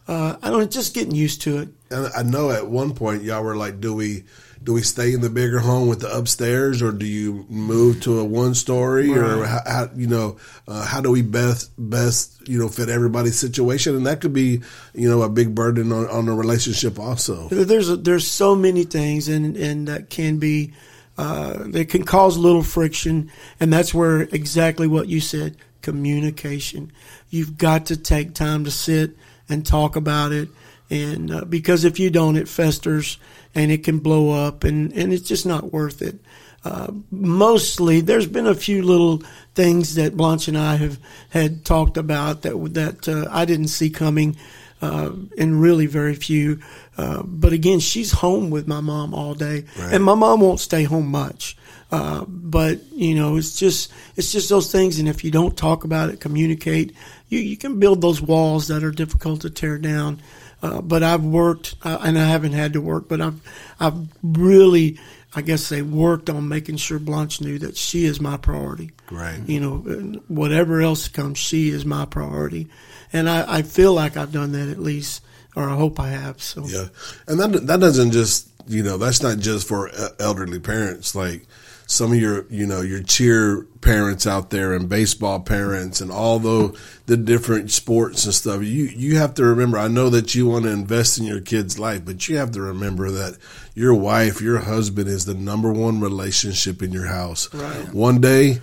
S4: Uh, I don't know, just getting used to it.
S2: And I know at one point y'all were like, "Do we do we stay in the bigger home with the upstairs, or do you move to a one story, or how, how you know uh, how do we best best you know fit everybody's situation?" And that could be you know a big burden on, on the relationship also.
S4: There's a, there's so many things, and and that can be, uh, that can cause little friction, and that's where exactly what you said, communication. You've got to take time to sit and talk about it, and uh, because if you don't, it festers and it can blow up, and and it's just not worth it. Uh, mostly, there's been a few little things that Blanche and I have had talked about that that uh, I didn't see coming, uh, and really very few. Uh, but again, she's home with my mom all day, and my mom won't stay home much. Uh, but you know, it's just it's just those things, and if you don't talk about it, communicate, you you can build those walls that are difficult to tear down. Uh, but I've worked, uh, and I haven't had to work, but I've I've really, I guess, they worked on making sure Blanche knew that she is my priority.
S2: Right.
S4: You know, whatever else comes, she is my priority, and I, I feel like I've done that at least, or I hope I have. So
S2: Yeah, and that that doesn't just you know that's not just for elderly parents. Like some of your you know your cheer parents out there and baseball parents and all the the different sports and stuff. You you have to remember. I know that you want to invest in your kid's life, but you have to remember that your wife, your husband, is the number one relationship in your house.
S4: Right.
S2: One day.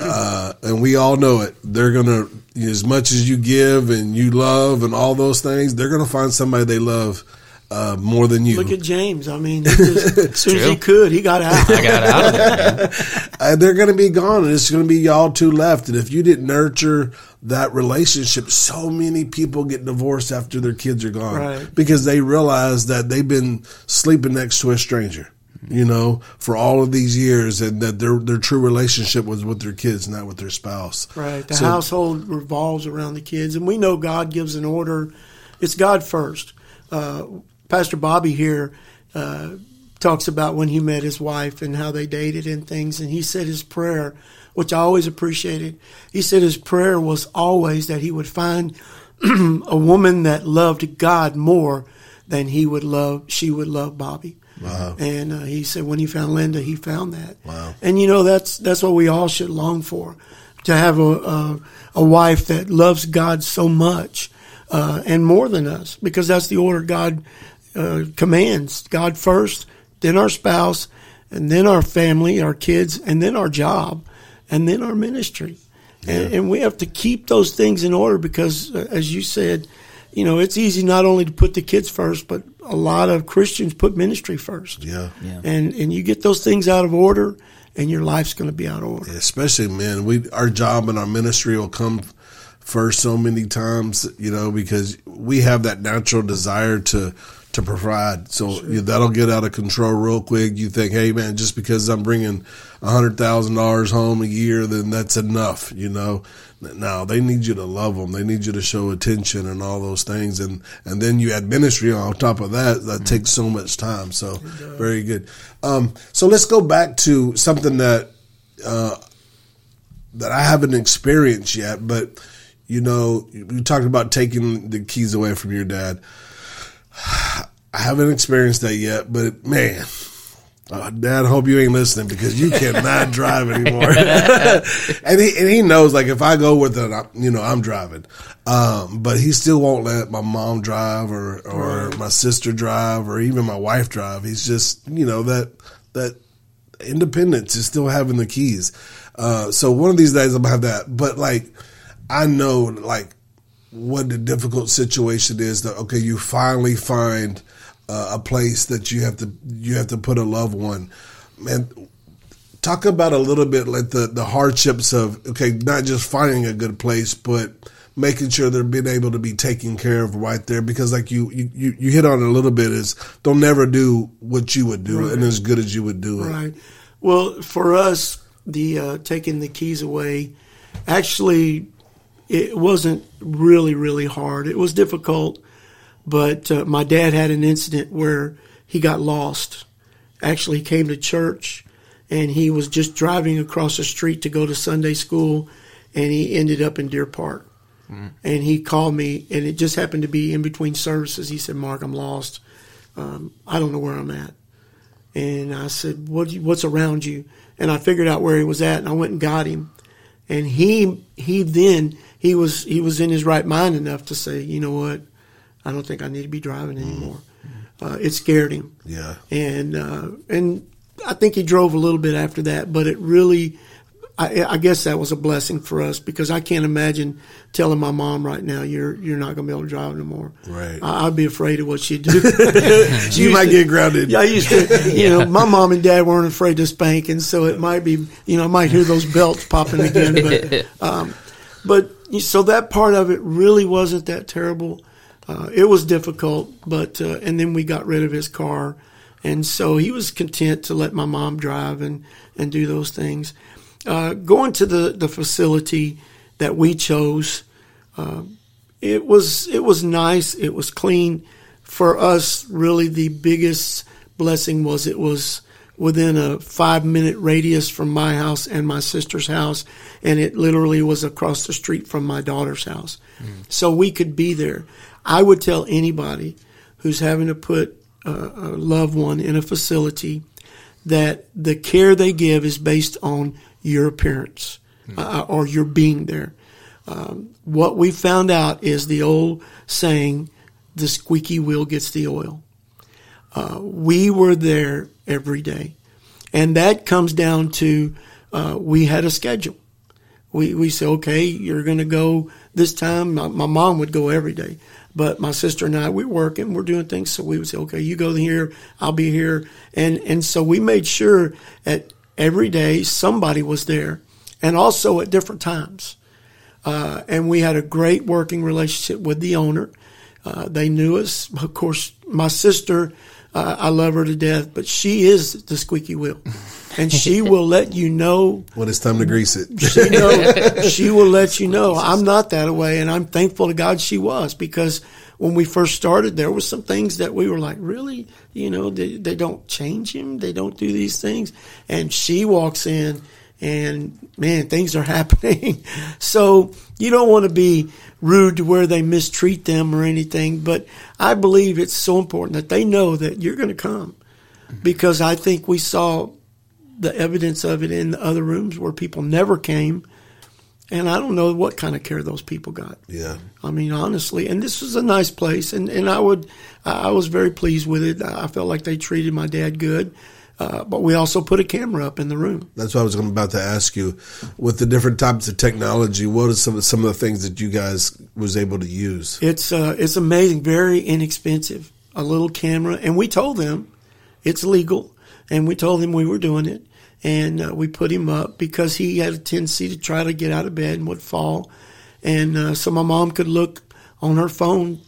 S2: Uh, and we all know it. They're gonna, as much as you give and you love and all those things, they're gonna find somebody they love uh, more than you.
S4: look at James. I mean, just, as soon as he could, he got out.
S3: I got out of there. Man.
S2: uh, they're going to be gone, and it's going to be y'all two left. And if you didn't nurture that relationship, so many people get divorced after their kids are gone
S4: Right.
S2: because they realize that they've been sleeping next to a stranger. You know, for all of these years, and that their their true relationship was with their kids, not with their spouse.
S4: Right. The
S2: So-
S4: household revolves around the kids, and we know God gives an order. It's God first. Uh, Pastor Bobby here uh, talks about when he met his wife and how they dated and things, and he said his prayer, which I always appreciated. He said his prayer was always that he would find a woman that loved God more than he would love. She would love Bobby.
S2: Wow.
S4: And uh, he said when he found Linda, he found that.
S2: Wow.
S4: And you know that's that's what we all should long for, to have a a, a wife that loves God so much, uh, and more than us, because that's the order God uh, commands. God first, then our spouse, and then our family, our kids, and then our job, and then our ministry. And, and we have to keep those things in order because, uh, as you said, you know, it's easy not only to put the kids first, but a lot of Christians put ministry first.
S2: Yeah.
S3: Yeah.
S4: And and you get those things out of order, and your life's going to be out of order.
S2: especially men we our job and our ministry will come first so many times you know because we have that natural desire to to provide. So you that'll get out of control real quick. You think hey man just because i'm bringing a hundred thousand dollars home a year then that's enough you know? Now they need you to love them they need you to show attention and all those things. And and then you add ministry on top of that. That takes so much time. So very good. Um so let's go back to something that uh that I haven't experienced yet, but you know, you talked about taking the keys away from your dad. I haven't experienced that yet, but man, uh, Dad, I hope you ain't listening because you cannot drive anymore. and he and he knows like if I go with it, I- you know, I'm driving. Um, but he still won't let my mom drive or or my sister drive or even my wife drive. He's just you know that that independence is still having the keys. Uh, so one of these days I'm gonna have that. But like I know like what the difficult situation is that okay you finally find uh, a place that you have to you have to put a loved one. And talk about a little bit like the the hardships of okay not just finding a good place but making sure they're being able to be taken care of right there. Because like you you you hit on it a little bit is they'll never do what you would do and as good as you would do it.
S4: Right. Well, for us, the uh, taking the keys away, actually, it wasn't really really hard. It was difficult, but uh, my dad had an incident where he got lost. Actually, he came to church, and he was just driving across the street to go to Sunday school, and he ended up in Deer Park. And he called me, and it just happened to be in between services. He said, "Mark, I'm lost. Um, I don't know where I'm at." And I said, what, you- what's around you? And I figured out where he was at and I went and got him. And he, he then, he was, he was in his right mind enough to say, you know what? I don't think I need to be driving anymore. Uh, it scared him.
S2: yeah
S4: And, uh, and I think he drove a little bit after that, but it really, I, I guess that was a blessing for us because I can't imagine telling my mom right now, you're, you're not going to be able to drive anymore.
S2: Right.
S4: I, I'd be afraid of what she'd do.
S2: you might get grounded
S4: Yeah, I used to, you know, my mom and dad weren't afraid to spank, and so it might be, you know, I might hear those belts popping again. But, um, but so that part of it really wasn't that terrible. Uh, it was difficult, but uh, and then we got rid of his car, and so he was content to let my mom drive and and do those things. Uh, going to the the facility that we chose, it was it was nice. It was clean. For us, really, the biggest blessing was it was within a five minute radius from my house and my sister's house, and it literally was across the street from my daughter's house. So we could be there. I would tell anybody who's having to put a, a loved one in a facility that the care they give is based on your appearance uh, or your being there. Um, what we found out is the old saying, the squeaky wheel gets the oil. Uh, we were there every day. And that comes down to uh, we had a schedule. We, we said, okay, you're going to go this time. My, my mom would go every day. But my sister and I, we're working, we're doing things. So we would say, okay, you go here, I'll be here. And, and so we made sure that every day somebody was there and also at different times. Uh, and we had a great working relationship with the owner. Uh, they knew us. Of course, my sister, uh, I love her to death, but she is the squeaky wheel, and she will let you know.
S2: when it's time to grease it
S4: She know she will let you know. I'm not that way, and I'm thankful to God she was because when we first started, there were some things that we were like, really, you know, they, they don't change him, they don't do these things, and she walks in and man, things are happening. so you don't want to be rude to where they mistreat them or anything, but I believe it's so important that they know that you're going to come because I think we saw the evidence of it in the other rooms where people never came. And I don't know what kind of care those people got.
S2: yeah
S4: I mean, honestly, and this was a nice place, and, and I would, I was very pleased with it. I felt like they treated my dad good, uh, but we also put a camera up in the room.
S2: That's what I was about to ask you. With the different types of technology, what are some of some of the things that you guys was able to use?
S4: It's uh, it's amazing, very inexpensive. A little camera, and we told them it's legal, and we told them we were doing it, and uh, we put him up because he had a tendency to try to get out of bed and would fall, and uh, so my mom could look on her phone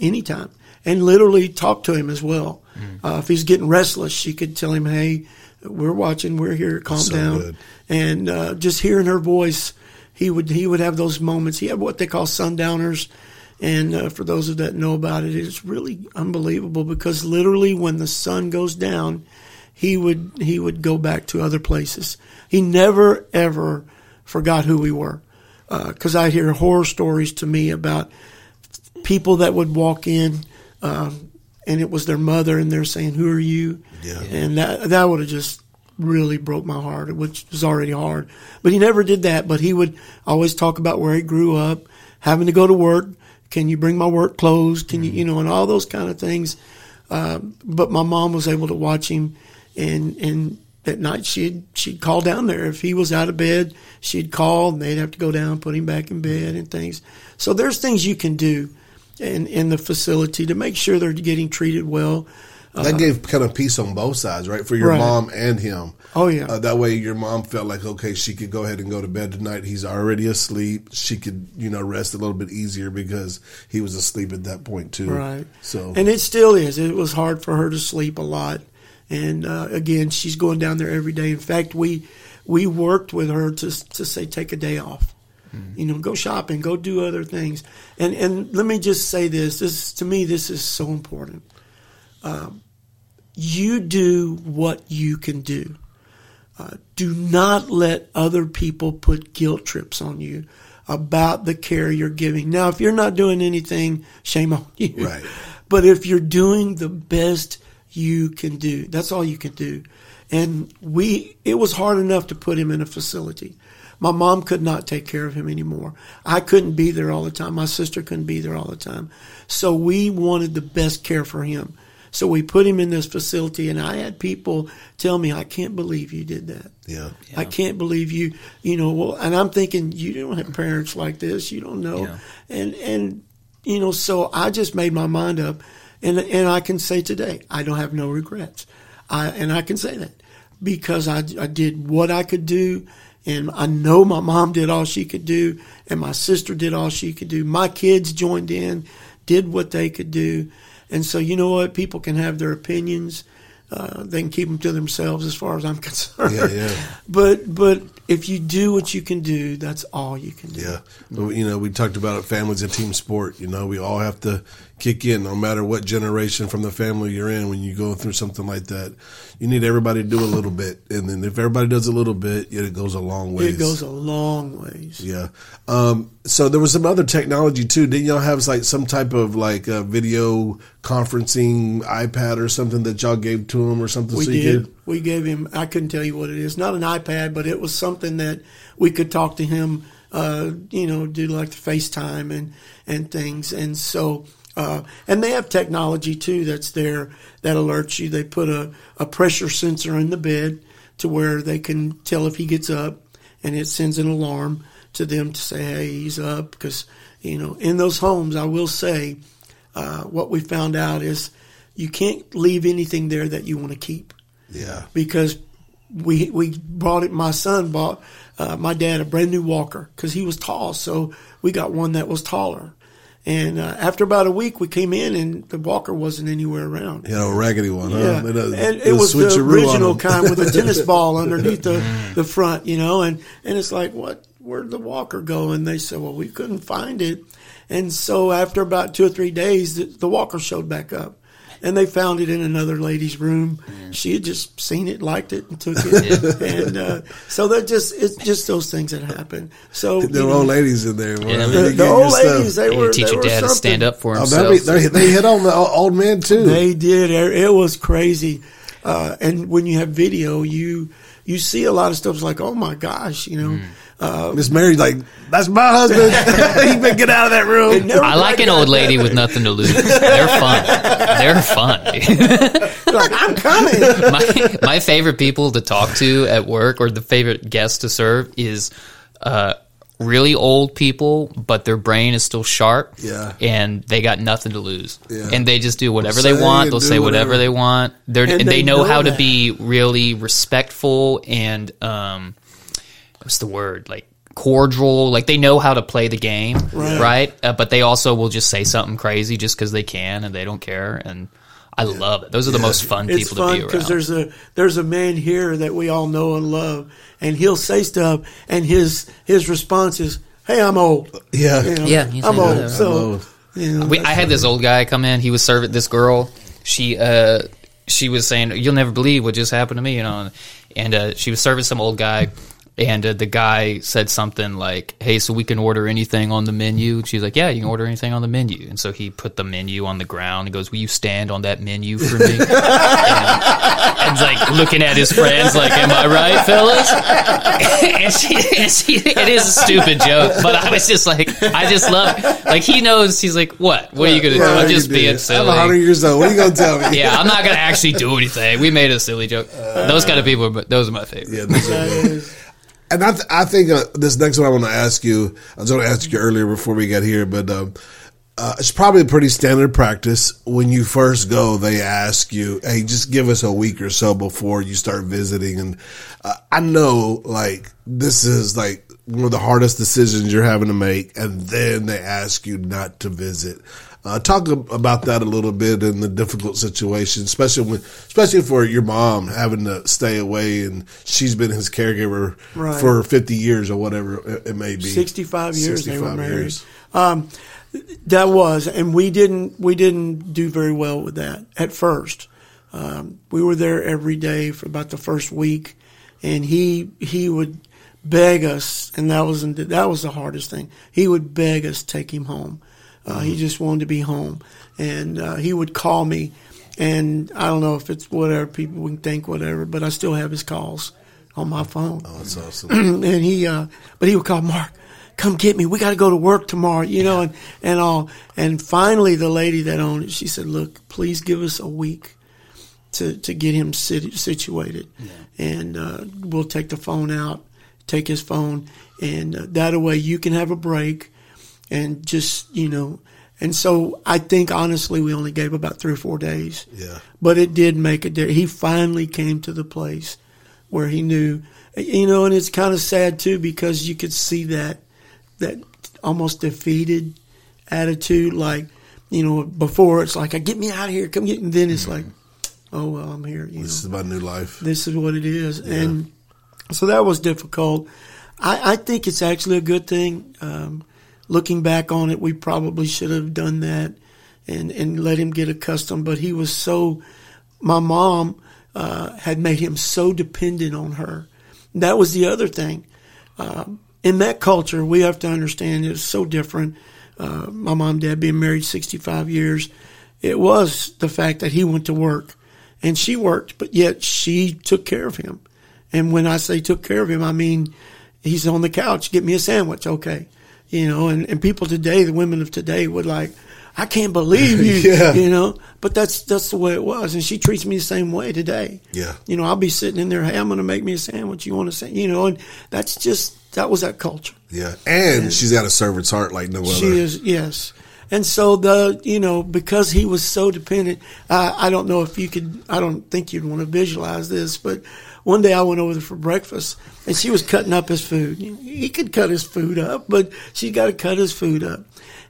S4: anytime and literally talk to him as well. Uh, if he's getting restless, she could tell him, "Hey, we're watching, we're here, calm
S2: So
S4: down,"
S2: good.
S4: and uh, just hearing her voice, he would he would have those moments. He had what they call sundowners. And uh, for those of that know about it, it's really unbelievable because literally when the sun goes down, he would he would go back to other places. He never ever forgot who we were, because I hear horror stories to me about people that would walk in um, and it was their mother, and they're saying, "Who are you?"
S2: Yeah.
S4: and that that would have just really broke my heart, which was already hard. But he never did that. But he would always talk about where he grew up, having to go to work. Can you bring my work clothes? Can you, you know, and all those kind of things. Uh, but my mom was able to watch him, and and at night she'd she'd call down there if he was out of bed. She'd call, and they'd have to go down, put him back in bed, and things. So there's things you can do in in the facility to make sure they're getting treated well.
S2: That gave kind of peace on both sides, right? For your
S4: Right.
S2: mom and him.
S4: Oh, yeah.
S2: Uh, that way, your mom felt like okay, she could go ahead and go to bed tonight. He's already asleep. She could, you know, rest a little bit easier because he was asleep at that point too.
S4: Right.
S2: So
S4: and it still is. It was hard for her to sleep a lot, and uh, again, she's going down there every day. In fact, we we worked with her to to say take a day off. You know, go shopping, go do other things, and and let me just say this: this to me, this is so important. Um, you do what you can do. Uh, do not let other people put guilt trips on you about the care you're giving. Now, if you're not doing anything, shame on you.
S2: Right.
S4: But if you're doing the best you can do, that's all you can do. And we, it was hard enough to put him in a facility. My mom could not take care of him anymore. I couldn't be there all the time. My sister couldn't be there all the time. So we wanted the best care for him. So we put him in this facility, and I had people tell me, "I can't believe you did that.
S2: yeah,
S4: I can't believe you." You know, well, and I'm thinking, you don't have parents like this. You don't know,
S3: Yeah.
S4: and and you know, so I just made my mind up, and and I can say today, I don't have no regrets. I and I can say that because I I did what I could do. And I know my mom did all she could do, and my sister did all she could do. My kids joined in, did what they could do. And so, you know what? People can have their opinions. Uh, they can keep them to themselves, as far as I'm concerned.
S2: Yeah, yeah.
S4: But but if you do what you can do, that's all you can do.
S2: yeah. But, you know, we talked about it. Family's a team sport. You know, we all have to kick in, no matter what generation from the family you're in. When you go through something like that, you need everybody to do a little bit, and then if everybody does a little bit, it goes a long way.
S4: It goes a long ways.
S2: Yeah. Um, so there was some other technology too. Didn't y'all have like some type of like uh, video conferencing iPad or something that y'all gave to him or something?
S4: We
S2: so
S4: did.
S2: could-
S4: We gave him. I couldn't tell you what it is. Not an iPad, but it was something that we could talk to him. Uh, you know, do like the FaceTime and and things. And so, uh, and they have technology too that's there that alerts you. They put a a pressure sensor in the bed to where they can tell if he gets up, and it sends an alarm to them to say, "Hey, he's up." Because you know, in those homes, I will say, uh, what we found out is you can't leave anything there that you want to keep
S2: Yeah.
S4: because we we brought it. My son bought uh, my dad a brand new walker because he was tall, so we got one that was taller. And uh, after about a week, we came in and the walker wasn't anywhere around.
S2: You know, a raggedy one, huh?
S4: Yeah,
S2: They
S4: and it was the original kind with a tennis ball underneath the, the front, you know, and, and it's like, what, where'd the walker go? And they said, well, we couldn't find it. And so after about two or three days, the, the walker showed back up. And they found it in another lady's room. She had just seen it, liked it, and took it. And uh, so that just it's just those things that happen. So you
S2: There were
S4: know,
S2: old ladies in there.
S3: Yeah,
S2: I mean,
S4: the, the
S2: your
S4: old
S2: stuff.
S4: ladies, they
S3: You
S4: were
S3: teach
S4: they
S3: your
S4: were
S3: dad to
S4: something.
S3: stand up for
S2: Oh,
S3: himself.
S2: that be, they, they hit on the old man too.
S4: They did. It was crazy. Uh, and when you have video, you you see a lot of stuff. It's like, oh my gosh, you know. Uh,
S2: Miss Mary's like, that's my husband. he better get out of that room.
S3: I like an old lady with nothing to lose. They're fun. They're fun.
S4: like I'm coming.
S3: my my favorite people to talk to at work or the favorite guests to serve is uh, really old people, but their brain is still sharp.
S2: Yeah.
S3: and they got nothing to lose.
S2: Yeah.
S3: And they just do whatever
S2: Say
S3: they want. They'll say whatever
S2: whatever.
S3: they want. They're
S4: And
S3: and,
S4: they
S3: they, know,
S4: know
S3: how to be really respectful and um, what's the word like cordial like they know how to play the game
S4: Right.
S3: right, Uh, but they also will just say something crazy just because they can and they don't care and i love it those are the most fun
S4: It's
S3: people
S4: fun
S3: to be around because
S4: there's a there's a man here that we all know and love, and he'll say stuff, and his his response is, "Hey, I'm old."
S2: Yeah.
S4: You know,
S3: Yeah, he's
S4: I'm old.
S3: that.
S4: So
S2: I'm old.
S4: you know,
S3: we, I had this old guy come in. He was serving this girl. She uh, she was saying, "You'll never believe what just happened to me," you know. And uh, she was serving some old guy, and uh, the guy said something like, "Hey, so we can order anything on the menu." She's like, "Yeah, you can order anything on the menu." And so he put the menu on the ground. He goes, "Will you stand on that menu for me?" and, and like looking at his friends, like, "Am I right, fellas?" and she, and she, it is a stupid joke, but I was just like, I just love, like, he knows. He's like, "What? What are you gonna do?" I'm just being silly.
S2: I'm 100 years old. What are you gonna tell me?
S3: yeah, I'm not gonna actually do anything. We made a silly joke. those kind of people, but those are my favorite.
S2: Yeah, those are good. And I, th- I think uh, this next one I want to ask you. I was going to ask you earlier before we got here, but um, uh, it's probably a pretty standard practice when you first go. They ask you, "Hey, just give us a week or so before you start visiting." And uh, I know, like, this is like one of the hardest decisions you're having to make, and then they ask you not to visit. Uh, talk about that a little bit in the difficult situation, especially when, especially for your mom having to stay away and she's been his caregiver
S4: Right.
S2: for 50 years or whatever it may be.
S4: 65 years they were married.
S2: years.
S4: Um, that was, and we didn't we didn't do very well with that at first. Um, we were there every day for about the first week, and he he would beg us, and that was that was the hardest thing. He would beg us take him home. Uh, He just wanted to be home, and uh, he would call me, and I don't know if it's whatever people can think whatever, but I still have his calls on my phone.
S2: Oh, that's awesome.
S4: and he uh but he would call Mark come get me. We got to go to work tomorrow you know and and all. And finally the lady that owned it she said look please give us a week to to get him sit, situated. And uh we'll take the phone out take his phone. And uh, that way you can have a break and just you know and so I think honestly we only gave about 3 or 4 days
S2: Yeah.
S4: but it did make a difference. He finally came to the place where he knew, you know, and it's kind of sad too because you could see that that almost defeated attitude. Like, you know, before it's like, "Get me out of here, come get," and then it's like, "Oh well, I'm here." You know,
S2: This is my new life.
S4: this is what it is, and so that was difficult. I, I think it's actually a good thing. Um, looking back on it, we probably should have done that and and let him get accustomed. But he was so. My mom uh, had made him so dependent on her. That was the other thing. Um, in that culture, we have to understand it's so different. Uh, my mom and dad being married 65 years, it was the fact that he went to work and she worked, but yet she took care of him. And when I say took care of him, I mean he's on the couch, get me a sandwich, okay. You know, and, and people today, the women of today would like, I can't believe you,
S2: Yeah.
S4: you know, but that's, that's the way it was. And she treats me the same way today.
S2: Yeah.
S4: You know, I'll be sitting in there, hey, I'm going to make me a sandwich. You want to say, you know, and that's just, that was that culture.
S2: Yeah. And she's got a servant's heart like no other.
S4: She is, yes. And so the, you know, because he was so dependent, I, I don't know if you could, I don't think you'd want to visualize this, but one day I went over there for breakfast and she was cutting up his food. He could cut his food up, but she's got to cut his food up.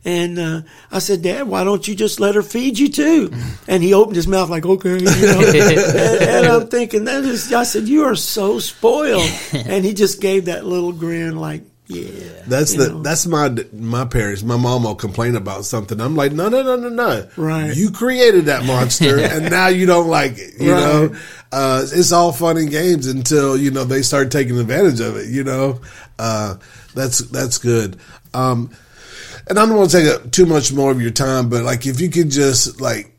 S4: And uh, I said, Dad, why don't you just let her feed you too? And he opened his mouth like, okay. You know? and, and I'm thinking, that is, I said, you are so spoiled. And he just gave that little grin like, yeah.
S2: That's the
S4: know.
S2: that's my my parents. My mom will complain about something. I'm like, no, no, no, no, no.
S4: Right.
S2: You created that monster, and now you don't like it. You
S4: Right.
S2: know, uh, it's all fun and games until you know they start taking advantage of it. You know, uh, that's that's good. Um, and I don't want to take up too much more of your time, but like if you could just like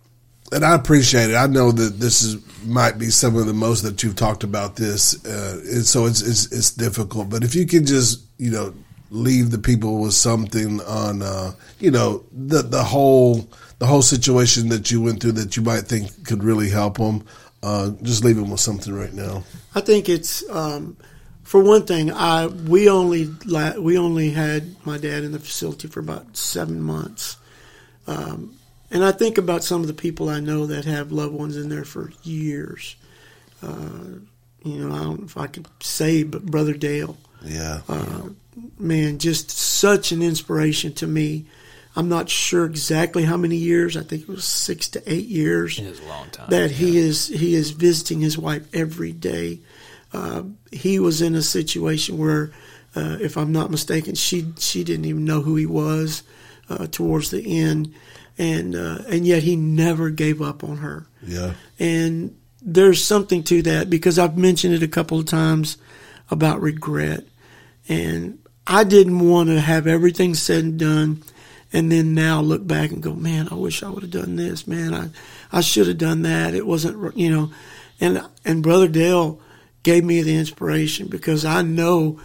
S2: and I appreciate it. I know that this is might be some of the most that you've talked about this, uh, and so it's, it's it's difficult. But if you could just you know leave the people with something on uh, you know the the whole the whole situation that you went through that you might think could really help them, uh, just leave them with something right now.
S4: I think it's um, for one thing. I we only la- we only had my dad in the facility for about seven months, um, and I think about some of the people I know that have loved ones in there for years. Uh, you know, I don't know if I could say, but Brother Dale,
S2: Yeah,
S4: man, just such an inspiration to me. I'm not sure exactly how many years. I think it was six to eight years
S3: It is a long time.
S4: that he is he is visiting his wife every day. Uh, he was in a situation where, uh, if I'm not mistaken, she she didn't even know who he was uh, towards the end, and uh, and yet he never gave up on her.
S2: yeah,
S4: And there's something to that because I've mentioned it a couple of times about regret. And I didn't want to have everything said and done and then now look back and go, man, I wish I would have done this. Man, I, I should have done that. It wasn't, you know, and, and Brother Dale gave me the inspiration because I know,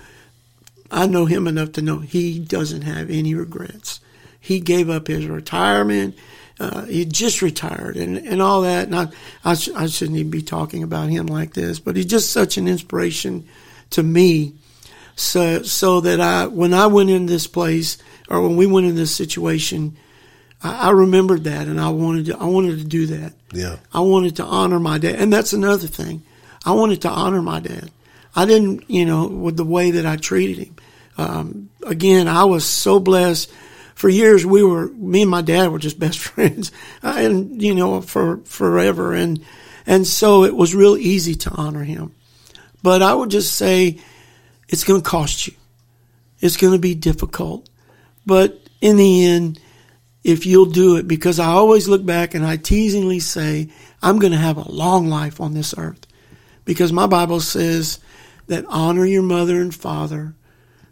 S4: I know him enough to know he doesn't have any regrets. He gave up his retirement. Uh, he just retired and, and all that. And I, I, sh- I shouldn't even be talking about him like this, but he's just such an inspiration to me. So, so that I, when I went in this place or when we went in this situation, I, I remembered that and I wanted to, I wanted to do that.
S2: Yeah.
S4: I wanted to honor my dad. And that's another thing. I wanted to honor my dad. I didn't, you know, with the way that I treated him. Um, again, I was so blessed. For years, we were, me and my dad were just best friends, and you know, for forever, and and so it was real easy to honor him. But I would just say, it's going to cost you. It's going to be difficult, but in the end, if you'll do it, because I always look back and I teasingly say, I'm going to have a long life on this earth, because my Bible says that honor your mother and father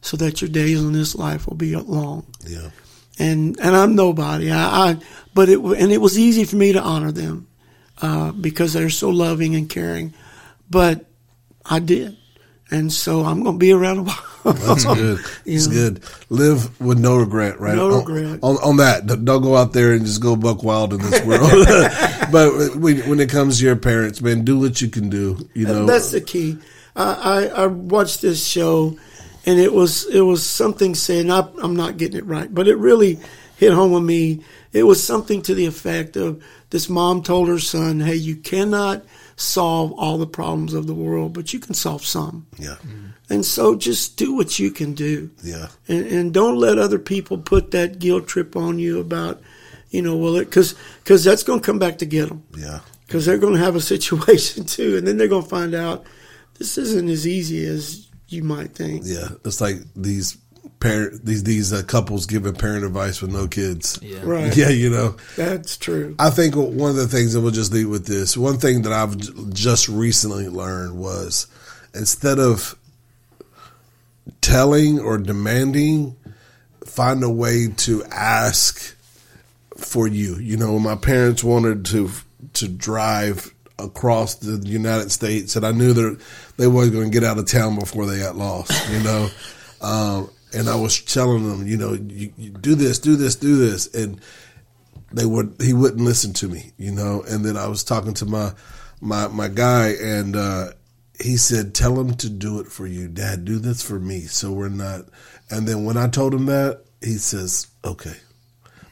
S4: so that your days on this life will be long.
S2: Yeah.
S4: And and I'm nobody. I, I but it and it was easy for me to honor them uh, because they're so loving and caring. But I did, and so I'm going to be around a while.
S2: That's good. It's
S4: know.
S2: good. Live with no regret, right?
S4: No
S2: On-
S4: regret.
S2: On, on that, don't go out there and just go buck wild in this world. but when, when it comes to your parents, man, do what you can do. You know,
S4: And that's the key. I, I, I watched this show, and it was it was something said. And I, I'm not getting it right, but it really hit home with me. It was something to the effect of this mom told her son, "Hey, you cannot solve all the problems of the world, but you can solve some.
S2: yeah, mm-hmm.
S4: And so, just do what you can do."
S2: yeah,
S4: and, and don't let other people put that guilt trip on you about, you know, well, because because that's going to come back to get them
S2: yeah,
S4: because they're going to have a situation too, and then they're going to find out this isn't as easy as you might think.
S2: yeah. It's like these parent these these uh, couples giving parent advice with no kids.
S3: Yeah.
S4: Right.
S2: Yeah, you know.
S4: That's true.
S2: I think one of the things that we'll just leave with this. One thing that I've j- just recently learned was instead of telling or demanding, find a way to ask for you. You know, my parents wanted to to drive across the United States, and I knew that they weren't going to get out of town before they got lost. You know, um, and I was telling them, you know, you, you do this, do this, do this, and they would he wouldn't listen to me, you know. And then I was talking to my my my guy, and uh, he said, "Tell him to do it for you, Dad. Do this for me, so we're not." And then when I told him that, he says, "Okay."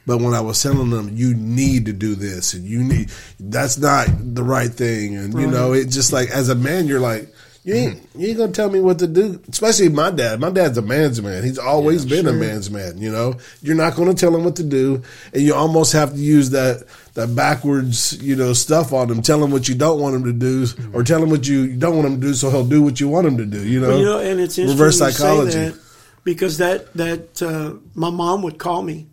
S2: But when I was telling them, you need to do this, and you need that's not the right thing, and you know, it just like as a man, you're like. You ain't, you ain't gonna tell me what to do. Especially my dad. My dad's a man's man. He's always been a man's man. You know, you're not gonna tell him what to do, and you almost have to use that that backwards, you know, stuff on him. Tell him what you don't want him to do, or tell him what you don't want him to do, so he'll do what you want him to do. You know,
S4: Well, you know, and it's interesting
S2: reverse psychology.
S4: say that because that that uh, my mom would call me.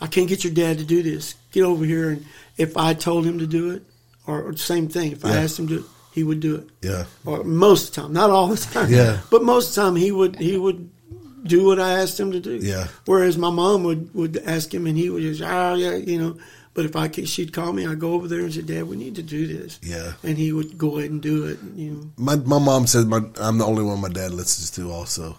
S4: I can't get your dad to do this. Get over here, and if I told him to do it, or, or same thing, if I asked him to, he would do it.
S2: Yeah,
S4: Or most of the time, not all the time.
S2: Yeah.
S4: but most of the time he would he would do what I asked him to do.
S2: Yeah.
S4: Whereas my mom would would ask him, and he would just oh yeah, you know. But if I could, she'd call me. I'd go over there and say, "Dad, we need to do this."
S2: Yeah.
S4: and he would go ahead and do it. You know.
S2: my my mom says my I'm the only one my dad listens to also.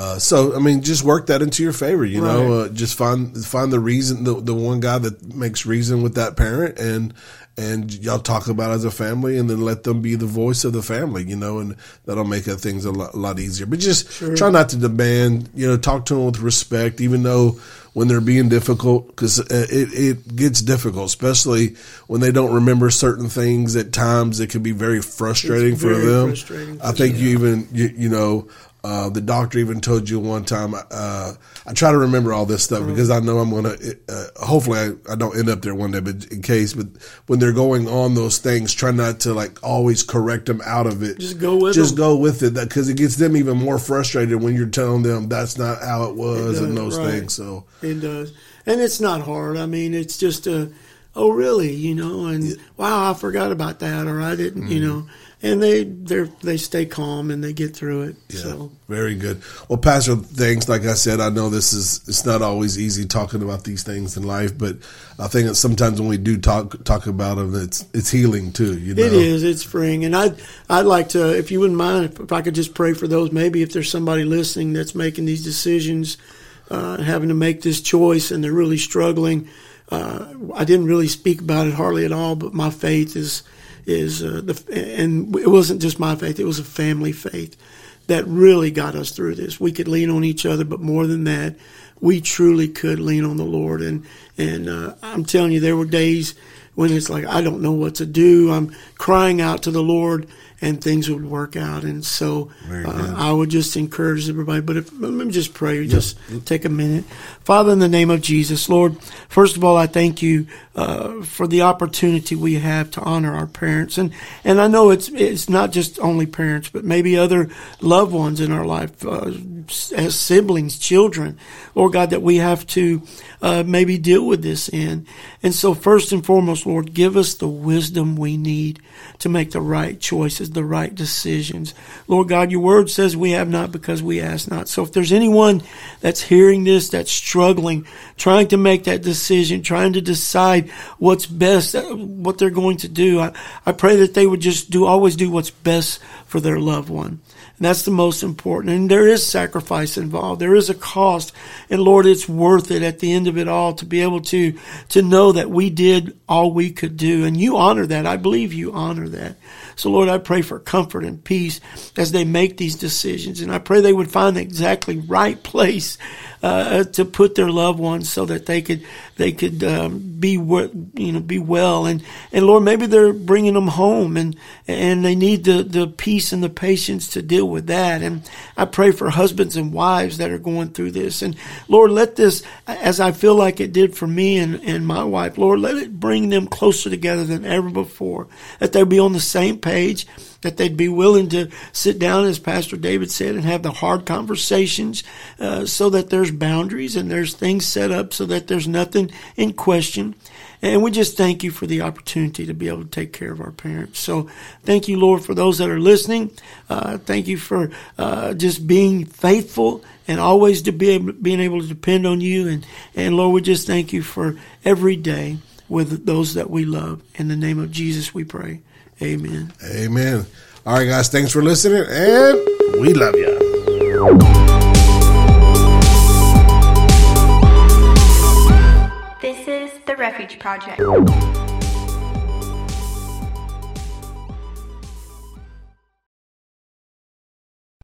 S2: Uh, so I mean, just work that into your favor. You know, uh, just find find the reason, the the one guy that makes reason with that parent, and and y'all talk about it as a family, and then let them be the voice of the family. You know, and that'll make uh, things a lot, lot easier. But just try not to demand. You know, talk to them with respect, even though when they're being difficult, because it it gets difficult, especially when they don't remember certain things. At times, it can be very frustrating for them.
S4: frustrating
S2: I think you even you, you know uh, the doctor even told you one time. Uh, I try to remember all this stuff because I know I'm gonna. Uh, hopefully, I, I don't end up there one day, but in case. But when they're going on those things, try not to like always correct them out of it.
S4: Just go with
S2: Just
S4: them.
S2: go with it because it gets them even more frustrated when you're telling them that's not how it was
S4: It
S2: and those
S4: right.
S2: things. So
S4: It does, and it's not hard. I mean, it's just a oh really you know and wow i forgot about that or i didn't you know and they they they stay calm and they get through it
S2: Yeah,
S4: so
S2: very good. Well, Pastor, thanks. Like I said, I know this is it's not always easy talking about these things in life, but I think that sometimes when we do talk talk about them, it's it's healing too. You know,
S4: It is. It's freeing, and I'd I'd like to, if you wouldn't mind, if, if I could just pray for those. Maybe if there's somebody listening that's making these decisions, uh, having to make this choice, and they're really struggling. Uh, I didn't really speak about it hardly at all, but my faith is is uh, the and it wasn't just my faith; it was a family faith that really got us through this. We could lean on each other, but more than that, we truly could lean on the Lord. And and uh, I'm telling you, there were days when it's like I don't know what to do. I'm crying out to the Lord, and things would work out. And so uh, I would just encourage everybody. But if, let me just pray. Just take a minute, Father, in the name of Jesus, Lord. First of all, I thank you uh, for the opportunity we have to honor our parents, and and I know it's it's not just only parents, but maybe other loved ones in our life, uh, as siblings, children, Lord God, that we have to uh, maybe deal with this in. And so, first and foremost, Lord, give us the wisdom we need to make the right choices, the right decisions. Lord God, your word says we have not because we ask not. So if there's anyone that's hearing this, that's struggling, trying to make that decision, trying to decide what's best, uh, what they're going to do, I, I pray that they would just do, always do what's best for their loved one. And that's the most important. And there is sacrifice involved. There is a cost. And Lord, it's worth it at the end of it all to be able to, to know that we did all we could do. And you honor that. I believe you honor that. So Lord, I pray for comfort and peace as they make these decisions. And I pray they would find the exactly right place uh, to put their loved ones so that they could they could um, be you know be well. And and Lord maybe they're bringing them home and and they need the the peace and the patience to deal with that. And I pray for husbands and wives that are going through this. And Lord let this as I feel like it did for me and and my wife Lord let it bring them closer together than ever before that they'll be on the same page that they'd be willing to sit down, as Pastor David said, and have the hard conversations uh, so that there's boundaries and there's things set up so that there's nothing in question. And we just thank you for the opportunity to be able to take care of our parents. So thank you, Lord, for those that are listening. Uh, thank you for uh, just being faithful and always to be able, being able to depend on you. And, and Lord, we just thank you for every day with those that we love. In the name of Jesus, we pray. Amen.
S2: Amen. All right, guys. Thanks for listening, and we love you.
S1: This is the Refuge Project.